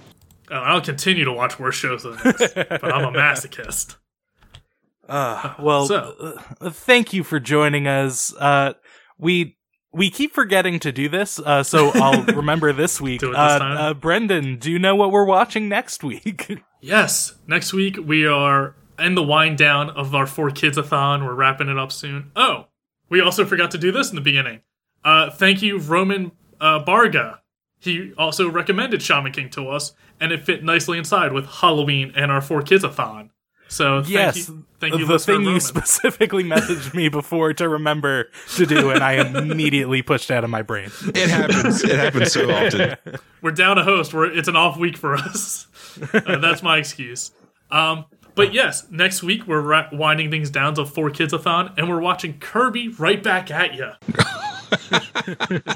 Oh, I'll continue to watch worse shows than this, but I'm a masochist. Uh, well, So- uh, thank you for joining us. Uh, we we keep forgetting to do this, uh, so [laughs] I'll remember this week. Do it this uh, time. uh, Brendan, do you know what we're watching next week? [laughs] Yes, next week we are in the wind down of our four kids a thon. We're wrapping it up soon. Oh, we also forgot to do this in the beginning. Uh, thank you, Roman uh, Barga. He also recommended Shaman King to us, and it fit nicely inside with Halloween and our four kids a thon. So thank yes, you, thank you, the thing you specifically messaged me before to remember to do, and I immediately pushed out of my brain. It happens. It happens so often. [laughs] we're down a host. We're it's an off week for us. [laughs] Uh, that's my excuse. Um, but yes, next week we're ra- winding things down to four kids a thon, and we're watching Kirby right back at you. [laughs]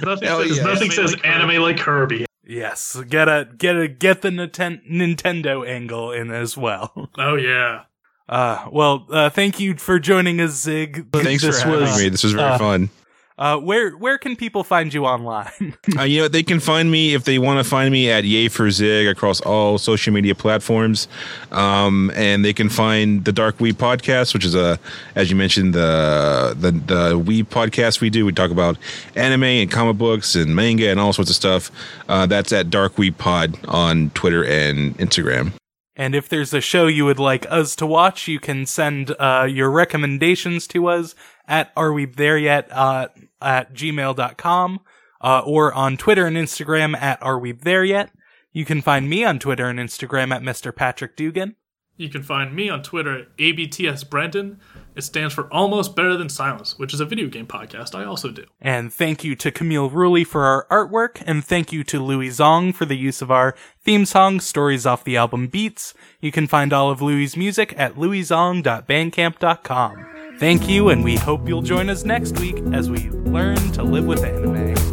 Nothing, Hell says, yeah. nothing says anime like Kirby. Yes, get a get a get the Ninten- Nintendo angle in as well. [laughs] Oh yeah. Uh, well, uh, thank you for joining us, Zig. Thanks This for having was- me. This was very uh, fun. Uh, where where can people find you online? [laughs] Uh, you know, they can find me if they want to find me at Yay for Zig across all social media platforms, um, and they can find the Dark Weeb podcast, which is a, as you mentioned, the the the Weeb podcast we do. We talk about anime and comic books and manga and all sorts of stuff. Uh, that's at Dark Weeb Pod on Twitter and Instagram. And if there's a show you would like us to watch, you can send uh, your recommendations to us at Are We There Yet uh, at gmail.com uh, or on Twitter and Instagram at Are We There Yet. You can find me on Twitter and Instagram at Mr. Patrick Dugan. You can find me on Twitter at ABTS Brendan. It stands for Almost Better Than Silence, which is a video game podcast I also do. And thank you to Camille Ruley for our artwork, and thank you to Louis Zong for the use of our theme song, Stories Off the Album Beats. You can find all of Louis' music at louiszong.bandcamp.com. Thank you, and we hope you'll join us next week as we learn to live with anime.